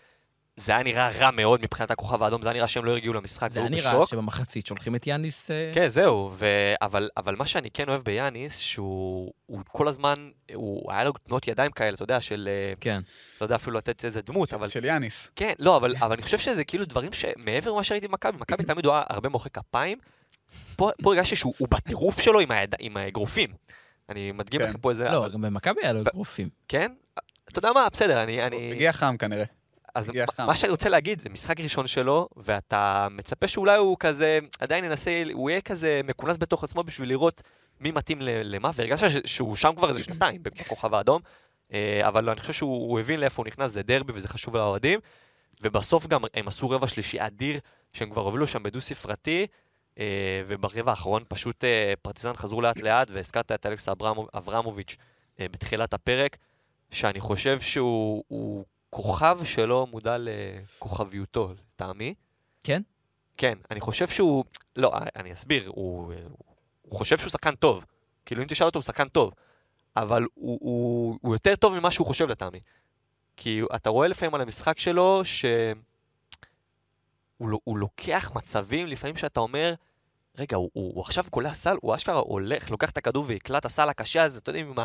זה היה נראה רע מאוד מבחינת הכוכב האדום, זה היה נראה שהם לא הגיעו למשחק, זה היה נראה בשוק. שבמחצית שולחים את יאניס... אה, כן, זהו, ו... אבל, אבל מה שאני כן אוהב ביאניס, שהוא הוא כל הזמן, הוא היה לו תנועות ידיים כאלה, אתה יודע, של, אה, כן. לא יודע אפילו לתת איזה דמות, אבל של יאניס. כן, לא, אבל, אבל אני חושב שזה כאילו דברים שמעבר למה שראיתי במכבי, מכבי תמיד הוא היה הרבה מוחא כפיים. פה, פה הרגשתי שהוא הוא בטירוף שלו עם, היד, עם האגרופים. אני מדגים כן. לכם פה איזה... לא, אבל, גם במכבי היה לו אגרופים. כן? אתה יודע מה? בסדר, אני... אני... הגיע חם כנראה. אז מה- שאני רוצה להגיד, זה משחק ראשון שלו, ואתה מצפה שאולי הוא כזה, עדיין ינסה, הוא יהיה כזה מכונס בתוך עצמו בשביל לראות מי מתאים למה, והרגשת שהוא שם כבר איזה שנתיים בכוכב האדום, אה, אבל אני חושב שהוא הוא הבין לאיפה הוא נכנס, זה דרבי וזה חשוב לאוהדים, ובסוף גם הם עשו רבע שלישי אדיר, שהם כבר הובילו שם בדו ספרתי, אה, וברבע האחרון פשוט אה, פרטיזן חזרו לאט לאט, והזכרת את אלכס אברמו- אברמוביץ' בתחילת הפרק, שאני חושב שהוא הוא כוכב שלא מודע לכוכביותו, לטעמי. כן? כן, אני חושב שהוא... לא, אני אסביר, הוא, הוא חושב שהוא שחקן טוב. כאילו, אם תשאל אותו, הוא שחקן טוב. אבל הוא, הוא, הוא יותר טוב ממה שהוא חושב לטעמי. כי אתה רואה לפעמים על המשחק שלו, שהוא לא- הוא לוקח מצבים, לפעמים שאתה אומר, רגע, הוא, הוא, הוא עכשיו קולע סל, הוא אשכרה הולך, לוקח את הכדור ויקלע את הסל הקשה הזה, אתה יודע, עם, ה,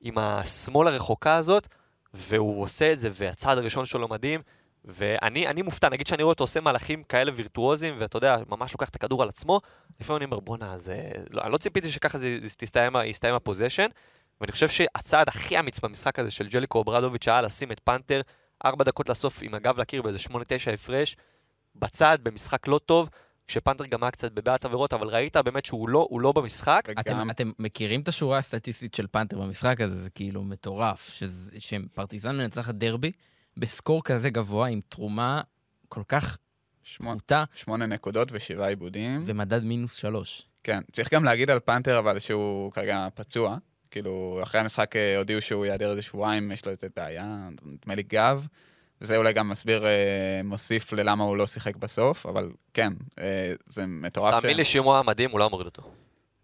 עם השמאל הרחוקה הזאת, והוא עושה את זה, והצעד הראשון שלו מדהים. ואני אני מופתע, נגיד שאני רואה אותו עושה מהלכים כאלה וירטואוזיים, ואתה יודע, ממש לוקח את הכדור על עצמו, לפעמים אני אומר, בואנה, זה... לא, אני לא ציפיתי שככה זה זה תסתיים, יסתיים הפוזיישן, ואני חושב שהצעד הכי אמיץ במשחק הזה של ג'ליקו אברדוביץ' היה לשים את פנתר ארבע דקות לסוף עם הגב לקיר באיזה שמונה תשע הפרש, בצד, במשחק לא טוב, כשפנתר גם היה קצת בבעיית עבירות, אבל ראית באמת שהוא לא, הוא לא במשחק. אתם, וגם, אתם מכירים את השורה הסטטיסטית של פנתר במשחק הזה, זה כאילו מטורף, שפרטיזן מנצחת דרבי בסקור כזה גבוה, עם תרומה כל כך שמונה- פחותה, שמונה נקודות ושבעה עיבודים. ומדד מינוס שלוש. כן, צריך גם להגיד על פנתר, אבל שהוא כרגע פצוע. כאילו, אחרי המשחק אה, הודיעו שהוא ייעדר איזה שבועיים, יש לו איזה בעיה, נדמה לי גב. וזה אולי גם מסביר, אה, מוסיף ללמה הוא לא שיחק בסוף, אבל כן, אה, זה מטורף. תאמין לי שאם הוא היה מדהים, הוא לא מוריד אותו.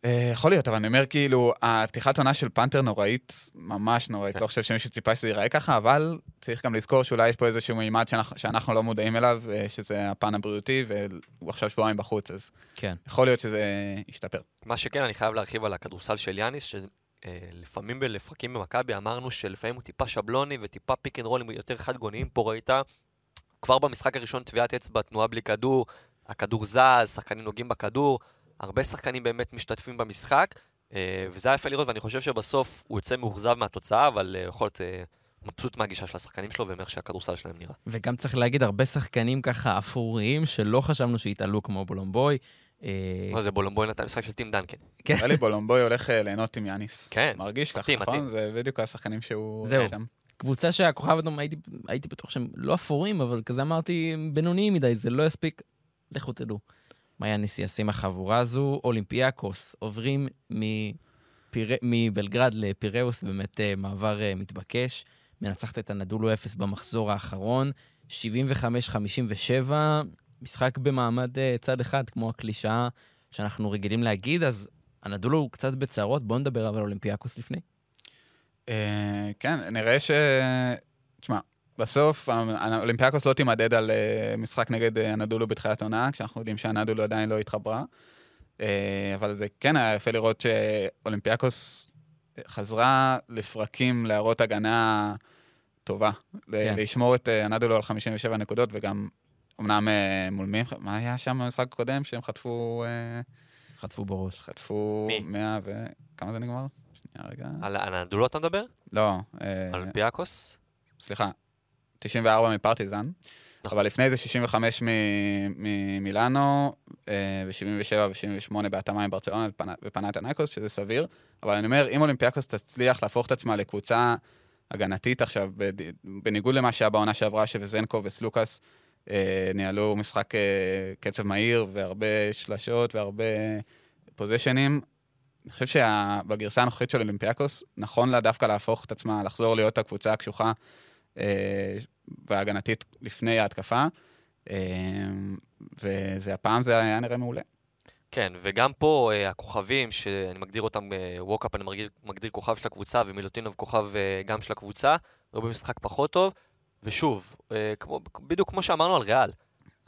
אה, יכול להיות, אבל אני אומר כאילו, הפתיחת עונה של פנתר נוראית, ממש נוראית. כן. לא חושב שמישהו ציפה שזה ייראה ככה, אבל צריך גם לזכור שאולי יש פה איזשהו מימד שאנחנו, שאנחנו לא מודעים אליו, אה, שזה הפן הבריאותי, והוא עכשיו שבועיים בחוץ, אז כן. יכול להיות שזה ישתפר. מה שכן, אני חייב להרחיב על הכדורסל של יאניס, שלפעמים לפרקים במכבי אמרנו שלפעמים הוא טיפה שבלוני וטיפה pick and roll ים יותר חד גוניים. פה ראית כבר במשחק הראשון טביעת אצבע, תנועה בלי כדור, הכדור זז, שחקנים נוגעים בכדור, הרבה שחקנים באמת משתתפים במשחק, אה, וזה היה יפה לראות, ואני חושב שבסוף הוא יוצא מאוכזב מהתוצאה, אבל אה, יכול להיות אה, מבסוט מהגישה של השחקנים שלו ומאיך שהכדורסל שלהם נראה. וגם צריך להגיד, הרבה שחקנים ככה אפוריים, שלא חשבנו שיתעלו כמו בולומבוי. אה, מה זה בולומבוי נתן משחק של טים דנקן. כן. נראה לי בולומבוי הולך אה, ליהנות עם יאניס. כן, מרגיש ככה, נכון? זה בדיוק השחקנים שהוא... זהו. קבוצה שהכוכב אדום, הייתי, הייתי בטוח שהם לא אפורים, אבל כזה אמרתי, בינוניים מדי, זה לא יספיק. לכו תדעו. מה יאניס יעשה עם החבורה הזו? אולימפיאקוס עוברים מפיר... מבלגרד לפיראוס, באמת אה, מעבר מתבקש. מנצחת את אנדולו אפס במחזור האחרון, 75-57, משחק במעמד אה, צד אחד, כמו הקלישאה שאנחנו רגילים להגיד, אז אנדולו הוא קצת בצרות, בואו נדבר אבל על אולימפיאקוס לפני. אה, כן, נראה ש... תשמע, בסוף האולימפיאקוס לא תימדד על אה, משחק נגד אנדולו בתחילת עונה, כשאנחנו יודעים שאנדולו עדיין לא התחברה. אה, אבל זה כן היה יפה לראות שאולימפיאקוס חזרה לפרקים להראות הגנה טובה. כן. לשמור את הנדולו על 57 נקודות, וגם אמנם אה, מול מי, מה היה שם במשחק הקודם? שהם חטפו... אה, חטפו בראש. חטפו מי? 100 ו... כמה זה נגמר? שנייה רגע. על הנדולו אתה מדבר? לא, אה, על אולימפיאקוס? סליחה, 94 מפרטיזן, נכון. אבל לפני זה 65 מ- ממילאנו, אה, ו-77 ו-78 בהתאמה עם ברצלונה ופנ- ופנאטינאיקוס, שזה סביר. אבל אני אומר, אם אולימפיאקוס תצליח להפוך את עצמה לקבוצה הגנתית עכשיו, בניגוד למה שהיה בעונה שעברה, שווזנקו וסלוקאס אה, ניהלו משחק אה, קצב מהיר והרבה שלשות והרבה פוזיישנים. אני חושב שבגרסה הנוכחית של אולימפיאקוס, נכון לה דווקא להפוך את עצמה, לחזור להיות הקבוצה הקשוחה אה, וההגנתית לפני ההתקפה, אה, וזה הפעם זה היה נראה מעולה. כן, וגם פה אה, הכוכבים, שאני מגדיר אותם, אה, ווקאפ אני מגדיר, מגדיר כוכב של הקבוצה, ומילוטינוב כוכב אה, גם של הקבוצה, היו במשחק פחות טוב, ושוב, אה, כמו, בדיוק כמו שאמרנו על ריאל,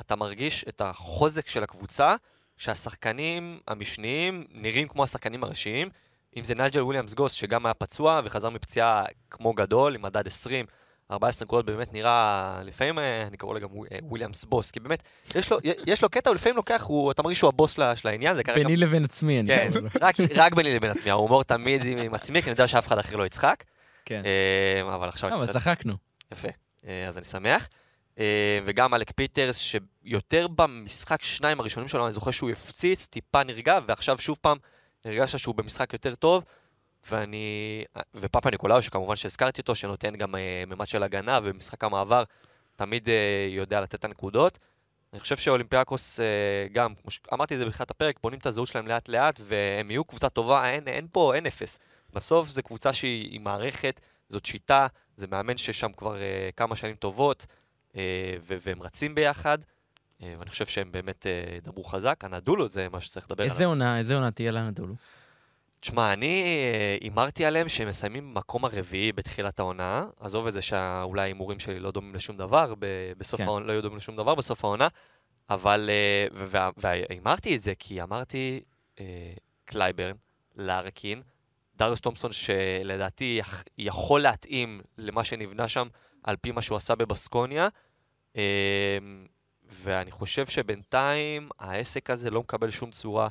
אתה מרגיש את החוזק של הקבוצה, שהשחקנים המשניים נראים כמו השחקנים הראשיים, אם זה נייג'ל וויליאמס גוס, שגם היה פצוע וחזר מפציעה כמו גדול, עם מדד 20, 14 נקודות באמת נראה, לפעמים אה, אני קורא לו גם אה, וויליאמס בוס, כי באמת, יש לו, יש לו קטע, הוא לפעמים לוקח, הוא, אתה מרגיש שהוא הבוס של העניין, זה כרגע... ביני לבין עצמי, אני כן. רק, רק ביני לבין עצמי, ההומור תמיד עם עצמי, כי אני יודע שאף אחד אחר לא יצחק, כן. אבל עכשיו... לא, אבל צחקנו. יפה, אז אני שמח. אה, וגם אלק פיטרס, שיותר במשחק שניים הראשונים שלו, אני זוכר שהוא הפציץ, טיפה נרגע, ועכשיו שוב פעם הרגשת שהוא במשחק יותר טוב, ואני... ופאפאניקולאו, שכמובן שהזכרתי אותו, שנותן גם אה, ממד של הגנה, ובמשחק המעבר תמיד אה, יודע לתת את הנקודות. אני חושב שאולימפיאקוס אה, גם, כמו שאמרתי את זה בתחילת הפרק, בונים את הזהות שלהם לאט לאט, והם יהיו קבוצה טובה, אין, אין פה, אין אפס. בסוף זו קבוצה שהיא היא מערכת, זאת שיטה, זה מאמן ששם כבר אה, כמה שנים טובות, אה, ו- והם רצים ביחד, אה, ואני חושב שהם באמת אה, ידברו חזק. הנדולו זה מה שצריך לדבר איזה עליו. עונה, איזה עונה תהיה לנדולו? תשמע, אני הימרתי עליהם שהם מסיימים במקום הרביעי בתחילת העונה. עזוב את זה שאולי ההימורים שלי לא דומים לשום דבר, ב- בסוף כן. העונה, לא היו דומים לשום דבר בסוף העונה, אבל... וה- והימרתי את זה כי אמרתי אה, קלייברן, לארקין, דריוס תומפסון, שלדעתי יכ- יכול להתאים למה שנבנה שם על פי מה שהוא עשה בבסקוניה. אה, ואני חושב שבינתיים העסק הזה לא מקבל שום צורה,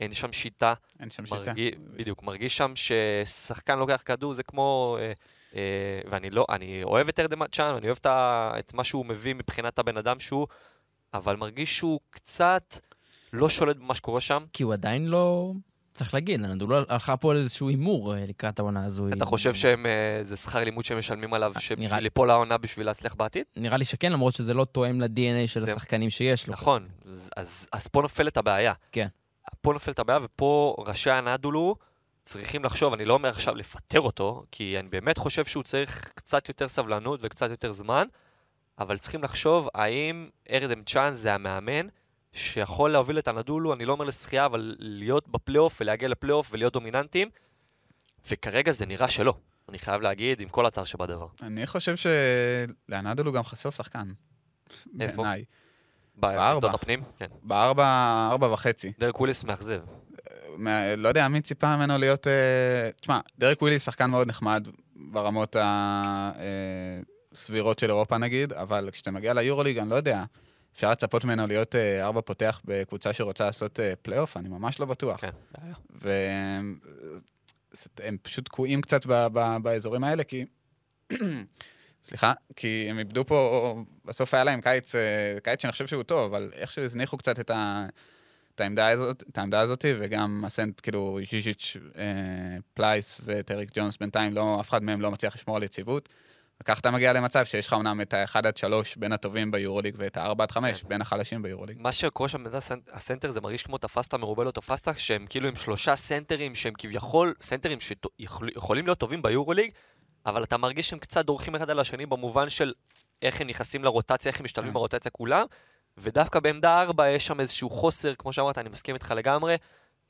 אין שם שיטה. אין שם שיטה. מרגיש, בדיוק, מרגיש שם ששחקן לוקח כדור, זה כמו... אה, אה, ואני לא, אני אוהב את ארדם צ'אן, אני אוהב את, ה- את מה שהוא מביא מבחינת הבן אדם שהוא, אבל מרגיש שהוא קצת לא שולט במה שקורה שם. כי הוא עדיין לא... צריך להגיד, לנדולו הלכה פה על איזשהו הימור אה, לקראת העונה הזו. אתה חושב שזה שכר לימוד שהם משלמים עליו נראה שבשביל לי. ליפול העונה בשביל להצליח בעתיד? נראה לי שכן, למרות שזה לא תואם ל-DNA של השחקנים שיש לו. נכון, אז- פה נופלת הבעיה. כן. פה נופלת הבעיה, ופה ראשי הנדולו צריכים לחשוב, אני לא אומר עכשיו לפטר אותו, כי אני באמת חושב שהוא צריך קצת יותר סבלנות וקצת יותר זמן, אבל צריכים לחשוב האם ארדם צ'אן זה המאמן שיכול להוביל את אנדולו, אני לא אומר לשחייה, אבל להיות בפלייאוף ולהגיע לפלייאוף ולהיות דומיננטיים, וכרגע זה נראה שלא. אני חייב להגיד, עם כל הצער שבדבר. אני חושב שלאנדולו גם חסר שחקן. איפה? בעיניי. בארבע. הפנים? כן. בארבע, ארבע וחצי. דרק וויליס מאכזב. מה- לא יודע, מי ציפה ממנו להיות... אה, תשמע, דרק וויליס שחקן מאוד נחמד ברמות הסבירות של אירופה נגיד, אבל כשאתה מגיע ליורוליג, אני לא יודע, אפשר לצפות ממנו להיות אה, ארבע פותח בקבוצה שרוצה לעשות אה, פלייאוף? אני ממש לא בטוח. כן, בעיה. והם הם פשוט תקועים קצת ב, ב, באזורים האלה, כי... סליחה, כי הם איבדו פה, בסוף היה להם קיץ, אה, קיץ שאני חושב שהוא טוב, אבל איכשהו הזניחו קצת את, ה, את, העמדה, הזאת, את העמדה הזאת, וגם הסנט, כאילו, ז'יז'יץ', אה, פלייס וטייריק ג'ונס בינתיים, לא, אף אחד מהם לא מצליח לשמור על יציבות. וכך אתה מגיע למצב שיש לך אומנם את ה-1 עד 3 בין הטובים ביורוליג ואת ה-4 עד 5 כן. בין החלשים ביורוליג. מה שקורה שם הסנ- הסנטר זה מרגיש כמו תפסת מרובה לא תפסת, שהם כאילו עם שלושה סנטרים שהם כביכול סנטרים שיכולים להיות טובים ביורוליג, אבל אתה מרגיש שהם קצת דורכים אחד על השני במובן של איך הם נכנסים לרוטציה, איך הם משתלבים כן. ברוטציה כולם, ודווקא בעמדה 4 יש שם איזשהו חוסר, כמו שאמרת, אני מסכים איתך לגמרי,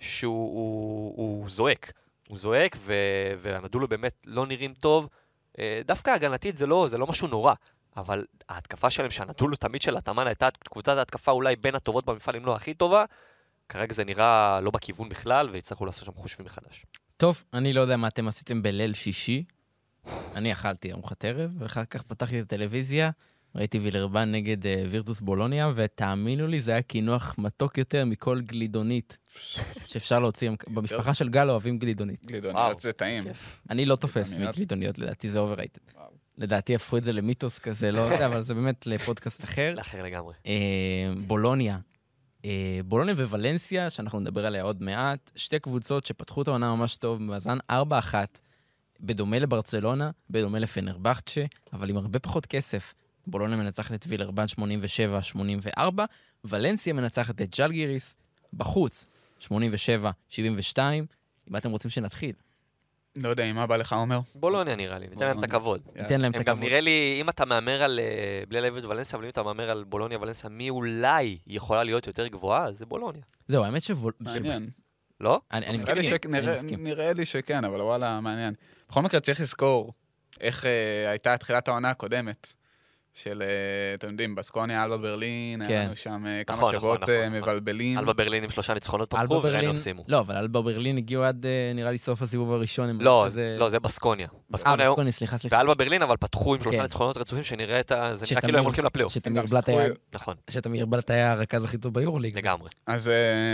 שהוא הוא, הוא זועק. הוא זועק, ו- והנדולו באמת לא נראים טוב. אה, דווקא הגנתית זה לא, זה לא משהו נורא, אבל ההתקפה שלהם, שהנדולו תמיד של התאמן הייתה קבוצת ההתקפה אולי בין הטובות במפעל, אם לא הכי טובה, כרגע זה נראה לא בכיוון בכלל, ויצטרכו לעשות שם חושבים מחדש. טוב, אני לא יודע מה אתם עשיתם בליל שישי. אני אכלתי ארוחת ערב, ואחר כך פתחתי את הטלוויזיה, ראיתי וילרבן נגד אה, וירטוס בולוניה, ותאמינו לי, זה היה קינוח מתוק יותר מכל גלידונית שאפשר להוציא. במשפחה של גל אוהבים גלידונית. גלידוניות וואו. זה טעים. אני לא תופס גלידוניות? מגלידוניות, לדעתי זה overrated. לדעתי הפכו את זה למיתוס כזה, לא יודע, אבל זה באמת לפודקאסט אחר. לאחר לגמרי. אה, בולוניה. אה, בולוניה וולנסיה, שאנחנו נדבר עליה עוד מעט, שתי קבוצות שפתחו את העונה ממש טוב, במאזן 4-1, בדומה לברצלונה, בדומה לפנרבכצ'ה, אבל עם הרבה פחות כסף. בולוניה מנצחת את וילרבן 87-84, ולנסיה מנצחת את ג'לגיריס בחוץ 87-72. אם אתם רוצים שנתחיל, לא יודע, מה בא לך, עומר? בולוניה נראה לי, ניתן להם את. הכבוד. ניתן להם את הם גם הכבוד. נראה לי, אם אתה מהמר על, אה, בלי להביא את ולנסיה, אבל אם אתה מהמר על בולוניה ולנסיה, מי אולי יכולה להיות יותר גבוהה, זה בולוניה. זהו, האמת שוול... מעניין. לא? אני נראה- מסכים. נראה לי שכן, אבל וואלה, מעניין. בכל מקרה, צריך לזכור איך אה, הייתה תחילת העונה הקודמת. של, אה, אתם יודעים, בסקוניה, אלבה ברלין, כן. היה לנו שם אה, כמה נכון, שבועות נכון, אה, נכון. מבלבלים. אלבה ברלין עם שלושה ניצחונות אלבה פתחו, וראינו סיימו. לא, אבל אלבה ברלין הגיעו עד, אה, נראה לי, סוף הסיבוב הראשון. לא, כזה- לא, זה בסקוניה. אה, בסקוניה היו... בסקוני, סליחה, סליחה. ואלבה ברלין, אבל פתחו עם שלושה כן. ניצחונות רצופים, שנראה את ה... זה נראה כאילו הם הולכים לפלייאוף. שתמיר בלאט שיחקו- היה- נכון, שתמיר בלאט היה הרכז הכי טוב ביורוליג. לגמרי. אז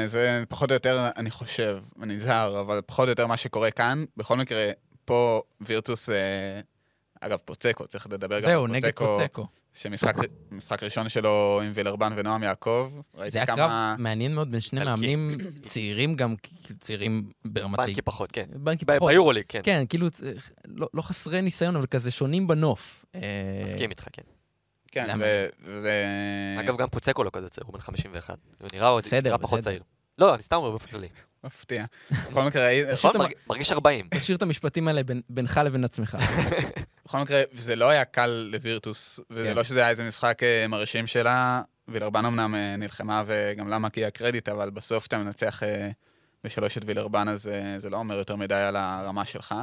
זה פחות או יותר, אני חושב, אני נזהר, אבל פחות או יותר מה שקורה כאן. בכל מקרה, פה וירטוס, אגב, פוצקו, צריך לדבר גם זהו, על נגד פוצקו. שמשחק משחק ראשון שלו עם וילרבן ונועם יעקב. ראיתי זה היה קרב. מעניין מאוד בין שני. מאמנים צעירים, גם צעירים ברמת... בנקי פחות, כן. בנקי פחות. ביורוליג, כן. כן, כאילו, לא לא חסרי ניסיון, אבל כזה שונים בנוף. אה, מסכים איתך, כן. כן, ו... ו- אגב, גם פוצקו לא כזה צעיר, הוא בן 51. הוא נראה עוד- נראה פחות. צעיר. לא, אני סתם אומר באופן כללי. מפתיע. בכל מקרה, נכון? מרגיש 40. תשאיר את המשפטים האלה בינך לבין עצמך. בכל מקרה, זה לא היה קל לווירטוס, וזה כן. לא שזה היה איזה משחק אה, מרשים שלה. וילרבן אמנם אה, נלחמה, וגם לה מגיע קרדיט, אבל בסוף אתה מנצח אה, בשלוש את וילרבן, אז זה לא אומר יותר מדי על הרמה שלך.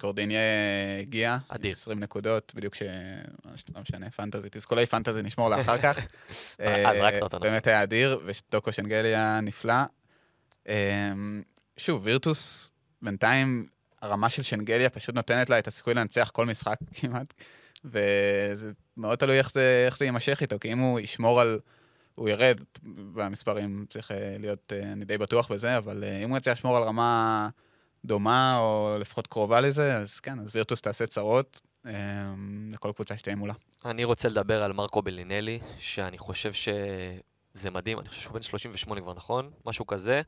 אה, קורדיניה הגיע, אדיר. 20 נקודות, בדיוק ש... לא משנה, פנטזי, תסכולי פנטזי נשמור לאחר כך. אה, זרקת אותנו. באמת היה אדיר, ודוקו שנגלי היה נפלא. אה, שוב, וירטוס, בינתיים הרמה של שנגליה פשוט נותנת לה את הסיכוי לנצח כל משחק כמעט, וזה מאוד תלוי איך זה, איך זה יימשך איתו, כי אם הוא ישמור על... הוא ירד במספרים, צריך אה, להיות, אה, אני די בטוח בזה, אבל אה, אם הוא יצא לשמור על רמה דומה, או לפחות קרובה לזה, אז כן, אז וירטוס תעשה צרות אה, לכל קבוצה שתהיה מולה. אני רוצה לדבר על מרקו בלינלי, שאני חושב שזה מדהים, אני חושב שהוא בן 38 כבר, נכון? משהו כזה.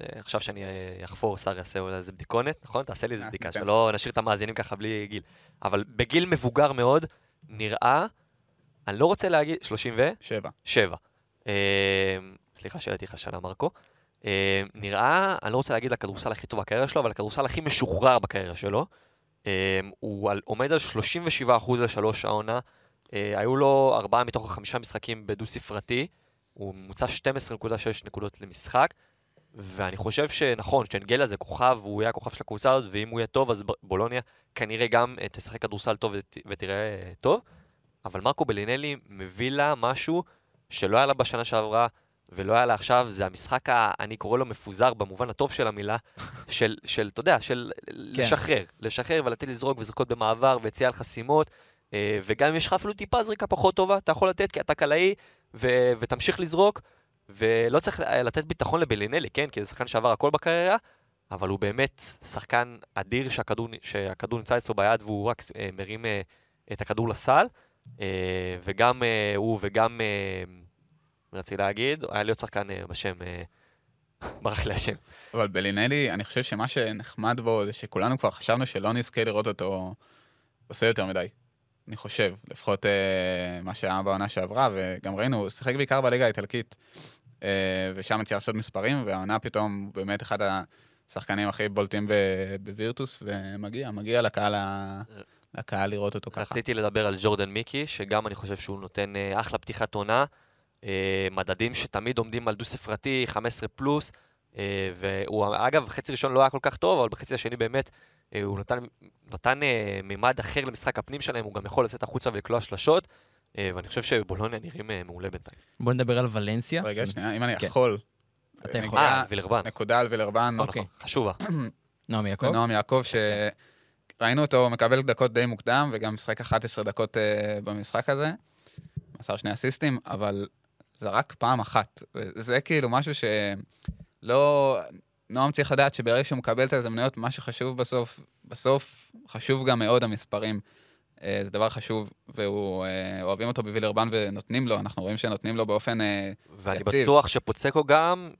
אה, עכשיו שאני אה, אחפור, שר יעשה אולי איזה בדיקונת, נכון? תעשה לי איזה אה, בדיקה, ניתן. שלא נשאיר את המאזינים ככה בלי גיל. אבל בגיל מבוגר מאוד, נראה, אני לא רוצה להגיד, 37. שבע. אה, סליחה שהעליתי לך שנה, מרקו. אה, נראה, אני לא רוצה להגיד הכדורסל הכי טוב בקריירה שלו, אבל הכדורסל הכי משוחרר בקריירה שלו. אה, הוא על, עומד על 37% לשלוש העונה. אה, היו לו ארבעה מתוך החמישה משחקים בדו-ספרתי. הוא ממוצע 12.6 נקודות למשחק. ואני חושב שנכון, שאנגליה זה כוכב, והוא יהיה הכוכב של הקבוצה הזאת, ואם הוא יהיה טוב, אז בולוניה כנראה גם אה, תשחק כדורסל טוב ות, ותראה אה, טוב. אבל מרקו בלינלי מביא לה משהו שלא היה לה בשנה שעברה, ולא היה לה עכשיו, זה המשחק, ה, אני קורא לו מפוזר במובן הטוב של המילה, של, של אתה יודע, של כן. לשחרר, לשחרר ולתת לזרוק וזריקות במעבר ויציאה על חסימות, אה, וגם אם יש לך אפילו טיפה זריקה פחות טובה, אתה יכול לתת כי אתה קלעי, ו- ותמשיך לזרוק, ולא צריך לתת ביטחון לבלינלי, כן? כי זה שחקן שעבר הכל בקריירה, אבל הוא באמת שחקן אדיר שהכדור, שהכדור נמצא אצלו ביד והוא רק אה, מרים אה, את הכדור לסל, וגם הוא וגם, רציתי להגיד, היה לי עוד שחקן אה, בשם, אה, ברח לי השם. אבל בלינלי, אני חושב שמה שנחמד בו זה שכולנו כבר חשבנו שלא נזכה לראות אותו עושה יותר מדי. אני חושב, לפחות אה, מה שהיה בעונה שעברה, וגם ראינו, הוא שיחק בעיקר בליגה האיטלקית, אה, ושם הצליח לעשות מספרים, והעונה פתאום באמת אחד השחקנים הכי בולטים בווירטוס, ומגיע, מגיע לקהל, ה... לקהל לראות אותו ככה. רציתי לדבר על ג'ורדן מיקי, שגם אני חושב שהוא נותן אה, אחלה פתיחת עונה. אה, מדדים שתמיד עומדים על דו-ספרתי, 15 פלוס. אה, והוא, אגב, חצי ראשון לא היה כל כך טוב, אבל בחצי השני באמת אה, הוא נתן, נתן אה, מימד אחר למשחק הפנים שלהם, הוא גם יכול לצאת החוצה ולקלוע שלשות. אה, ואני חושב שבולוניה נראים אה, מעולה בינתיים. בוא נדבר על ולנסיה. רגע, שנייה, אם אני כן. יכול. אתה יכול. אה, וילרבן. נקודה על וילרבן. נכון, אוקיי. נכון, חשובה. נעמי יעקב? ונועם יעקב, שראינו אותו מקבל דקות די מוקדם, וגם משחק 11 דקות uh, במשחק הזה, מסר שני אסיסטים, אבל זרק פעם אחת. זה כאילו משהו שלא... נועם צריך לדעת שברגע שהוא מקבל את ההזדמנויות, מה שחשוב בסוף, בסוף חשוב גם מאוד המספרים. Uh, זה דבר חשוב, ואוהבים אותו בווילרבן ונותנים לו, אנחנו רואים שנותנים לו באופן... Uh, ואני יציב. בטוח שפוצקו גם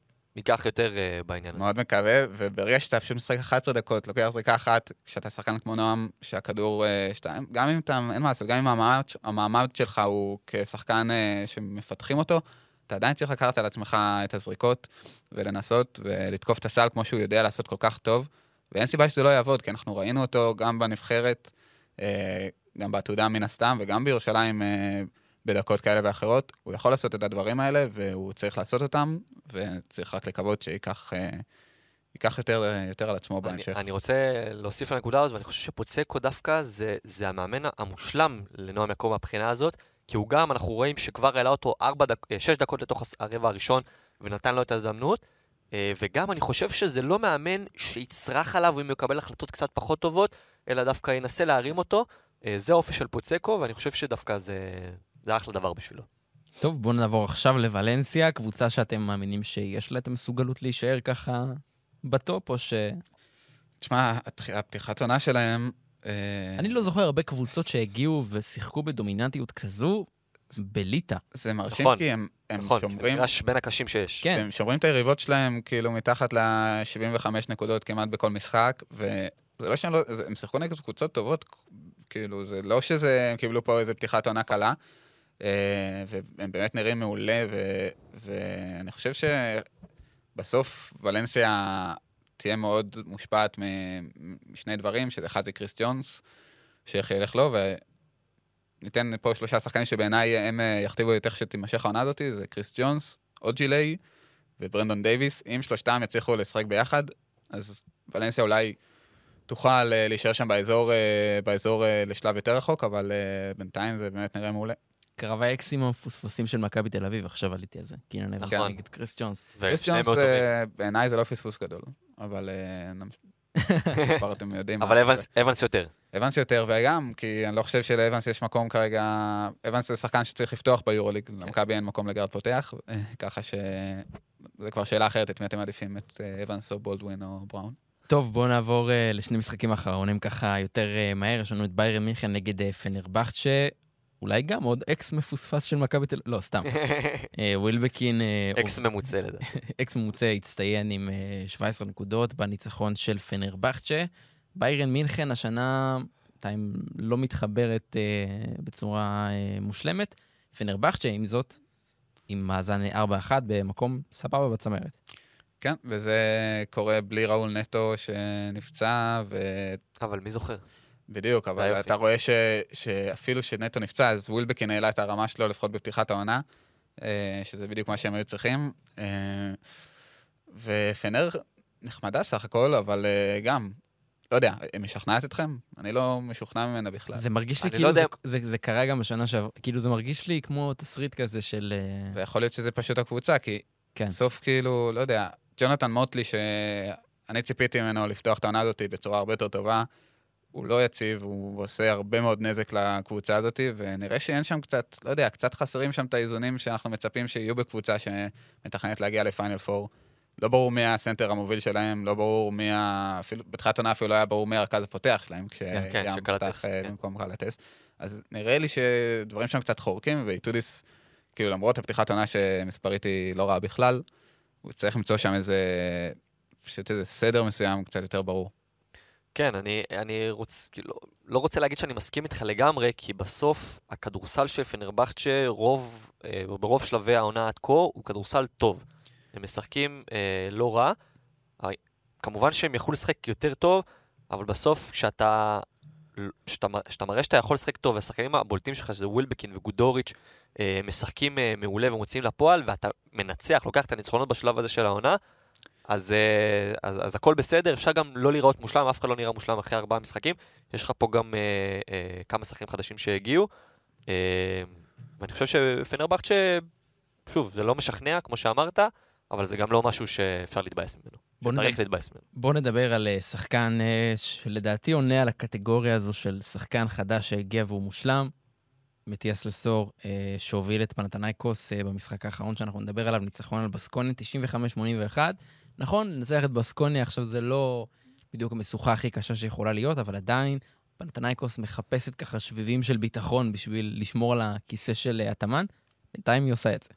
ייקח יותר uh, בעניין הזה. מאוד מקווה, וברגע שאתה פשוט משחק 11 דקות, לוקח זריקה אחת, כשאתה שחקן כמו נועם, שהכדור, אה, שאתה, גם אם אתה, אין מה לעשות, גם אם המעמד, המעמד שלך הוא כשחקן אה, שמפתחים אותו, אתה עדיין צריך לקחת על עצמך את הזריקות ולנסות ולתקוף את הסל כמו שהוא יודע לעשות כל כך טוב, ואין סיבה שזה לא יעבוד, כי אנחנו ראינו אותו גם בנבחרת, אה, גם בעתודה מן הסתם, וגם בירושלים אה, בדקות כאלה ואחרות. הוא יכול לעשות את הדברים האלה, והוא צריך לעשות אותם, וצריך רק לקוות שייקח אה, ייקח יותר, יותר על עצמו אני, בהמשך. אני רוצה להוסיף לנקודה הזאת, ואני חושב שפוצקו דווקא זה, זה המאמן המושלם לנועם יעקב מהבחינה הזאת, כי הוא גם, אנחנו רואים שכבר העלה אותו 4 דק, 6 דקות לתוך הרבע הראשון, ונתן לו את ההזדמנות. אה, וגם אני חושב שזה לא מאמן שיצרח עליו אם הוא יקבל החלטות קצת פחות טובות, אלא דווקא ינסה להרים אותו. אה, זה האופי של פוצקו, ואני חושב שדווקא זה, זה אחלה דבר בשבילו. טוב, בואו נעבור עכשיו לוולנסיה, קבוצה שאתם מאמינים שיש לה את המסוגלות להישאר ככה בטופ, או ש... תשמע, הפתיחת עונה שלהם... אה, אני לא זוכר הרבה קבוצות שהגיעו ושיחקו בדומיננטיות כזו בליטא. זה מרשים נכון, כי הם, הם נכון, זה שומרים... מגרש בין הקשים שיש. כן. הם שומרים את היריבות שלהם כאילו מתחת ל-75 נקודות כמעט בכל משחק, וזה לא שהם לא... זה- הם שיחקו נגד קבוצות טובות, כאילו, זה לא שזה... הם קיבלו פה איזה פתיחת עונה קלה, והם באמת נראים מעולה, ו, ואני חושב שבסוף ולנסיה תהיה מאוד מושפעת משני דברים, שאחד זה קריס ג'ונס, שאיך ילך לו, וניתן פה שלושה שחקנים שבעיניי הם אה, יכתיבו יותר שתימשך העונה הזאת, זה קריס ג'ונס, אוג'יליי וברנדון דייוויס. אם שלושתם יצליחו לשחק ביחד, אז ולנסיה אולי תוכל אה, להישאר שם באזור, אה, באזור אה, לשלב יותר רחוק, אבל אה, בינתיים זה באמת נראה מעולה. קרב האקסים המפוספסים של מכבי תל אביב, עכשיו עליתי על זה. כי הנה נכון. נכון. נגד קריס ג'ונס. קריס ג'ונס. אה, בעיניי זה לא פספוס גדול, אבל אה, כבר אתם יודעים. אבל אבנס- אבנס יותר. אבנס יותר, וגם, כי אני לא חושב שלאבנס יש מקום כרגע... אבנס זה שחקן שצריך לפתוח ביורוליג, למכבי אין מקום לגארד פותח, אה, ככה ש... זה כבר שאלה אחרת, את מי אתם מעדיפים, את אבנס או בולדווין או בראון. טוב, בואו נעבור uh, לשני משחקים אחרונים ככה יותר uh, מהר. יש לנו את ביירן מינכן נגד uh, פנרבכצ'ה, אולי גם עוד אקס מפוספס של מכבי תל אביב, לא, סתם. אה, ווילבקין, אה, אקס ממוצע לדעתי. אקס ממוצע הצטיין עם אה, 17 נקודות בניצחון של פנרבכצ'ה. ביירן מינכן השנה בינתיים לא מתחברת אה, בצורה אה, מושלמת. פנרבכצ'ה, עם זאת, עם מאזן 4-1 במקום סבבה בצמרת. כן, וזה קורה בלי ראול נטו שנפצע, אבל מי זוכר? ובדיוק, זה אבל היופי. אתה רואה ש... שאפילו שנטו נפצע, אז ווילבקין העלה את הרמה שלו, לפחות בפתיחת העונה, אה, שזה בדיוק מה שהם היו צריכים. אה, ופנר נחמדה סך הכל, אבל אה, גם, לא יודע, היא משכנעת אתכם? אני לא משוכנע ממנה בכלל. זה מרגיש לי לא כאילו יודע זה, זה, זה קרה גם בשנה שעברה, כאילו זה מרגיש לי כמו תסריט כזה של... ויכול להיות שזה פשוט הקבוצה, כי כן. בסוף כאילו, לא יודע, ג'ונתן מוטלי, שאני ציפיתי ממנו לפתוח את העונה הזאת בצורה הרבה יותר טובה, הוא לא יציב, הוא עושה הרבה מאוד נזק לקבוצה הזאת, ונראה שאין שם קצת, לא יודע, קצת חסרים שם את האיזונים שאנחנו מצפים שיהיו בקבוצה שמתכננת להגיע לפיינל פור. לא ברור מי הסנטר המוביל שלהם, לא ברור מי ה... אפילו, בתחילת עונה אפילו לא היה ברור מי הרכז הפותח שלהם, כן, כשיאם שקלטס, פתח אה, כן. במקום קלטס. אז נראה לי שדברים שם קצת חורקים, ואיטודיס, כאילו למרות הפתיחת עונה שמספרית היא לא רעה בכלל, הוא צריך למצוא שם איזה, פשוט איזה סדר מסוים קצת יותר ברור. כן, אני, אני רוצ, כאילו, לא רוצה להגיד שאני מסכים איתך לגמרי, כי בסוף הכדורסל של פנרבכצ'ה, רוב, אה, ברוב שלבי העונה עד כה, הוא כדורסל טוב. הם משחקים אה, לא רע. כמובן שהם יכלו לשחק יותר טוב, אבל בסוף כשאתה, כשאתה, כשאתה מראה שאתה יכול לשחק טוב, והשחקנים הבולטים שלך, שזה ווילבקין וגודוריץ', אה, משחקים אה, מעולה ומוציאים לפועל, ואתה מנצח, לוקח את הניצחונות בשלב הזה של העונה, אז, אה, אז, אז הכל בסדר, אפשר גם לא להיראות מושלם, אף אחד לא נראה מושלם אחרי ארבעה משחקים. יש לך פה גם אה, אה, כמה שחקנים חדשים שהגיעו, אה, ואני חושב שפנרבכצ'ה, שוב, זה לא משכנע, כמו שאמרת, אבל זה גם לא משהו שאפשר להתבאס ממנו. בוא נדבר- להתבאס ממנו. בואו נדבר על אה, שחקן אה, שלדעתי עונה על הקטגוריה הזו של שחקן חדש שהגיע והוא מושלם. מתיאס לסור, אה, שהוביל את פנתנייקוס אה, במשחק האחרון שאנחנו נדבר עליו, ניצחון על בסקוני, 95-81. נכון, לנצח את בסקוני עכשיו זה לא בדיוק המשוכה הכי קשה שיכולה להיות, אבל עדיין פנתנייקוס מחפשת ככה שביבים של ביטחון בשביל לשמור על הכיסא של אה, התאמן. בינתיים היא עושה את זה.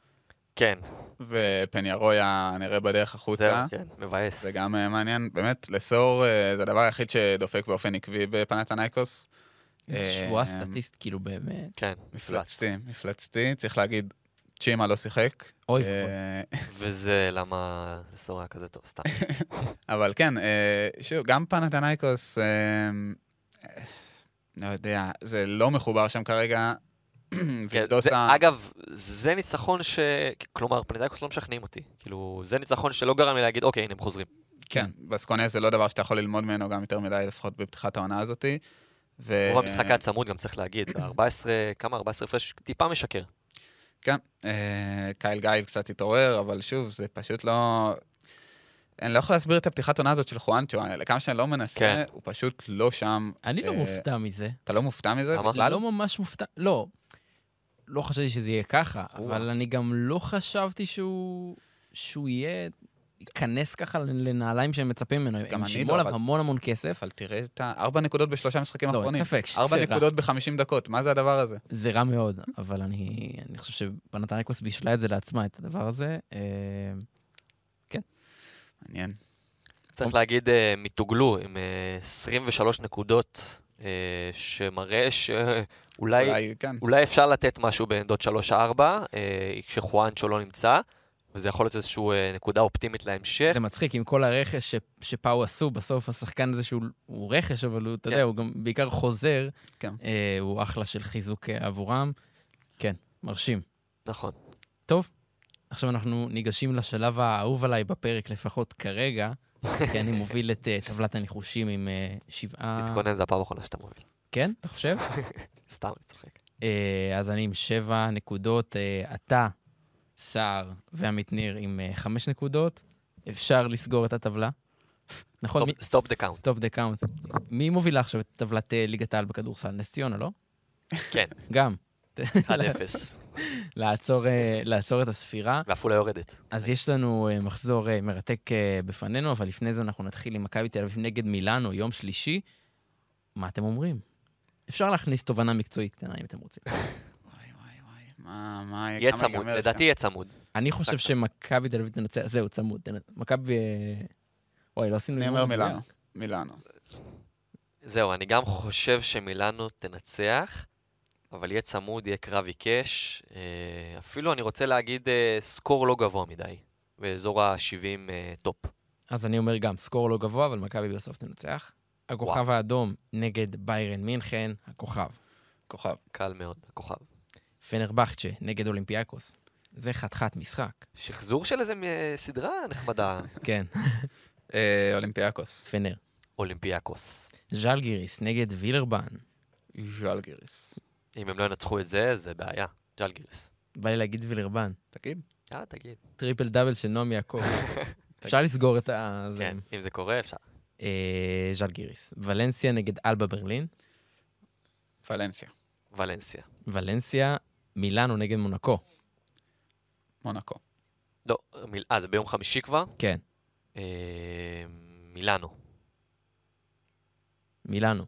כן, ופניירויה נראה בדרך זהו, החוצה. כן, מבאס. זה גם אה, מעניין, באמת, לסור אה, זה הדבר היחיד שדופק באופן עקבי בפנתנייקוס. איזה שבועה סטטיסט, כאילו באמת. כן. מפלצתי, מפלצתי. צריך להגיד, צ'ימה לא שיחק. אוי אה, ואבוי. וזה למה סור היה כזה טוב, סתם. אבל כן, אה, שוב, גם פנתנייקוס, אה, לא יודע, זה לא מחובר שם כרגע. כן, אגב, זה ניצחון ש... כלומר, פנתנייקוס לא משכנעים אותי. כאילו, זה ניצחון שלא גרם לי להגיד, אוקיי, הנה הם חוזרים. כן, בסקוניה זה לא דבר שאתה יכול ללמוד ממנו גם יותר מדי, לפחות בפתיחת העונה הזאתי. ו- רוב המשחק היה צמוד, גם צריך להגיד. 14, כמה? 14 הפרש, טיפה משקר. כן, אה, קייל גייל קצת התעורר, אבל שוב, זה פשוט לא... אני לא יכול להסביר את הפתיחת עונה הזאת של חואנצ'ו, לכמה שאני לא מנסה, כן. הוא פשוט לא שם. אני לא אה, מופתע מזה. אתה לא מופתע מזה? בכלל? לא ממש מופתע, לא. לא חשבתי שזה יהיה ככה. אבל אני גם לא חשבתי שהוא... שהוא יהיה... ייכנס ככה לנעליים שהם מצפים ממנו. גם הם אני שילמו לא, עליו המון המון כסף. אבל תראה את הארבע נקודות בשלושה משחקים לא, אין האחרונים. ספק ארבע שזה רע. נקודות בחמישים דקות, מה זה הדבר הזה? זה רע מאוד, אבל אני, אני חושב שפנתניקוס בישלה את זה לעצמה, את הדבר הזה. אה, מעניין. צריך להגיד, אה, מתוגלו עם אה, 23 נקודות, אה, שמראה שאולי אולי, כן. אולי אפשר לתת משהו בעמדות 3-4, אה, כשחואנצ'ו לא נמצא, וזה יכול להיות איזושהי אה, נקודה אופטימית להמשך. זה מצחיק, עם כל הרכש ש, שפאו עשו, בסוף השחקן הזה שהוא הוא רכש, אבל הוא, אתה כן. יודע, הוא גם בעיקר חוזר, כן. אה, הוא אחלה של חיזוק אה, עבורם. כן, מרשים. נכון. טוב, עכשיו אנחנו ניגשים לשלב האהוב עליי בפרק, לפחות כרגע, כי אני מוביל את אה, טבלת הניחושים עם אה, שבעה... תתכונן, זו הפעם האחרונה שאתה מוביל. כן, אתה חושב? סתם, אני צוחק. אה, אז אני עם שבע נקודות, אתה, סער ועמית ניר עם אה, חמש נקודות. אפשר לסגור את הטבלה. נכון? stop the count. stop the count. מי מובילה עכשיו את טבלת אה, ליגת העל בכדורסל? נס ציונה, לא? כן, גם. 1-0. לעצור, אה, לעצור את הספירה. ועפולה יורדת. אז יש לנו מחזור מרתק בפנינו, אבל לפני זה אנחנו נתחיל עם מכבי תל אביב נגד מילאנו, יום שלישי. מה אתם אומרים? אפשר להכניס תובנה מקצועית קטנה אם אתם רוצים. מה, מה, יהיה צמוד, לדעתי? יהיה צמוד. אני חושב. שמכבי תל אביב תנצח, זהו, צמוד. מכבי... אה, וואי, לא עשינו... אני אומר. מילאנו. מילאנו. זהו, אני גם חושב שמילאנו תנצח, אבל יהיה צמוד, יהיה קרב עיקש. אה, אפילו אני רוצה להגיד אה, סקור לא גבוה מדי, באזור ה-70 טופ. אז אני אומר גם, score לא גבוה, אבל מכבי בסוף תנצח. הכוכב האדום נגד ביירן מינכן, הכוכב. כוכב. קל מאוד, הכוכב. פנרבכצ'ה נגד אולימפיאקוס. זה חתיכת משחק. שחזור של איזה סדרה נחמדה, כן, אה, אולימפיאקוס. פנר. אולימפיאקוס. ז'לגיריס נגד וילרבן. ז'לגיריס. אם הם לא ינצחו את זה, זה בעיה. ז'לגיריס. בא לי להגיד וילרבן. תגיד. יאללה, תגיד. טריפל דאבל של נועם יעקב. אפשר לסגור את ה... כן, אם זה קורה, אפשר. אה, ז'לגיריס. ולנסיה נגד אלבה ברלין. ולנסיה. ולנסיה. ולנסיה, מילאנו נגד מונקו. מונקו. לא, מיל... אה, זה ביום חמישי כבר? כן, אה, מילאנו. מילאנו.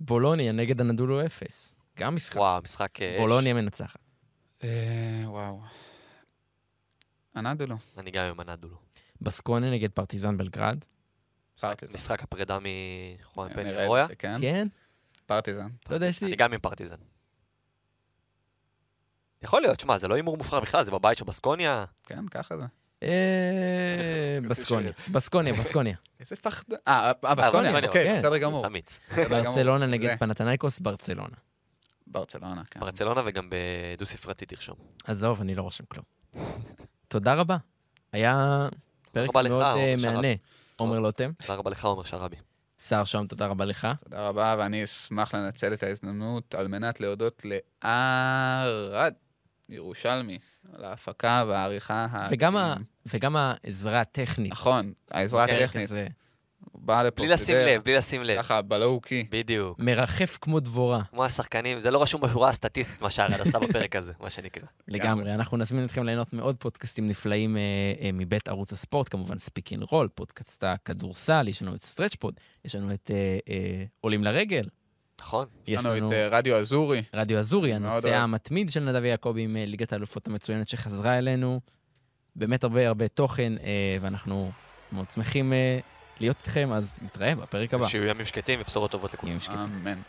בולוניה נגד הנדולו אפס. גם משחק. וואו, משחק אה, אש. בולוניה מנצחת. אה, וואו. אנדולו. אני גם עם הנדולו. בסקוניה נגד פרטיזן בלגרד. משחק הפרידה מחואן נראה פני רויה. שכן. כן? פרטיזן. לא יודע, יש לי... אני גם עם פרטיזן. יכול להיות, שמע, זה לא הימור מופרך בכלל, זה בבית של בסקוניה. כן, ככה זה. אה, בסקוניה. בסקוניה, בסקוניה. איזה פחד... אה, אה, בסקוניה, בסקוניה, אוקיי, כן. בסדר גמור. אמיץ. ברצלונה נגד. פנתנייקוס, ברצלונה. ברצלונה, כן. ברצלונה וגם בדו-ספרתי תרשום. עזוב, אני לא רושם כלום. תודה רבה. היה פרק מאוד אה. מהנה. עומר לוטם. תודה רבה לך, עומר שרבי. שר שם, תודה רבה לך. תודה רבה, ואני אשמח לנצל את ההזדמנות על מנת להודות לארד ירושלמי על ההפקה והעריכה. וגם, ה... וגם העזרה הטכנית. נכון, העזרה כן, הטכנית. הוא בא לפה, בלי לשים לב, בלי לשים לב. ככה, ב low key. בדיוק. מרחף כמו דבורה. כמו השחקנים, זה לא רשום בשורה הסטטיסטית מה שארד עשה בפרק הזה, מה שנקרא. לגמרי. אנחנו נזמין אתכם ליהנות מעוד פודקאסטים נפלאים אה, אה, מבית ערוץ הספורט, כמובן פיק אנד רול, פודקאסט הכדורסל, יש לנו את סטרצ'פוד, יש לנו את אה, עולים לרגל, נכון. יש לנו את אה, רדיו אזורי. רדיו אזורי, הנושא. המתמיד של נדב יעקבי עם אה, ליגת האלופות המצוינת שחזרה אלינו. באמת הרבה הרבה תוכן, אה, ואנחנו מאוד שמחים להיות איתכם, אז נתראה בפרק הבא. שיהיו ימים שקטים ובשורות טובות לכולם. ימים שקטים. אמן.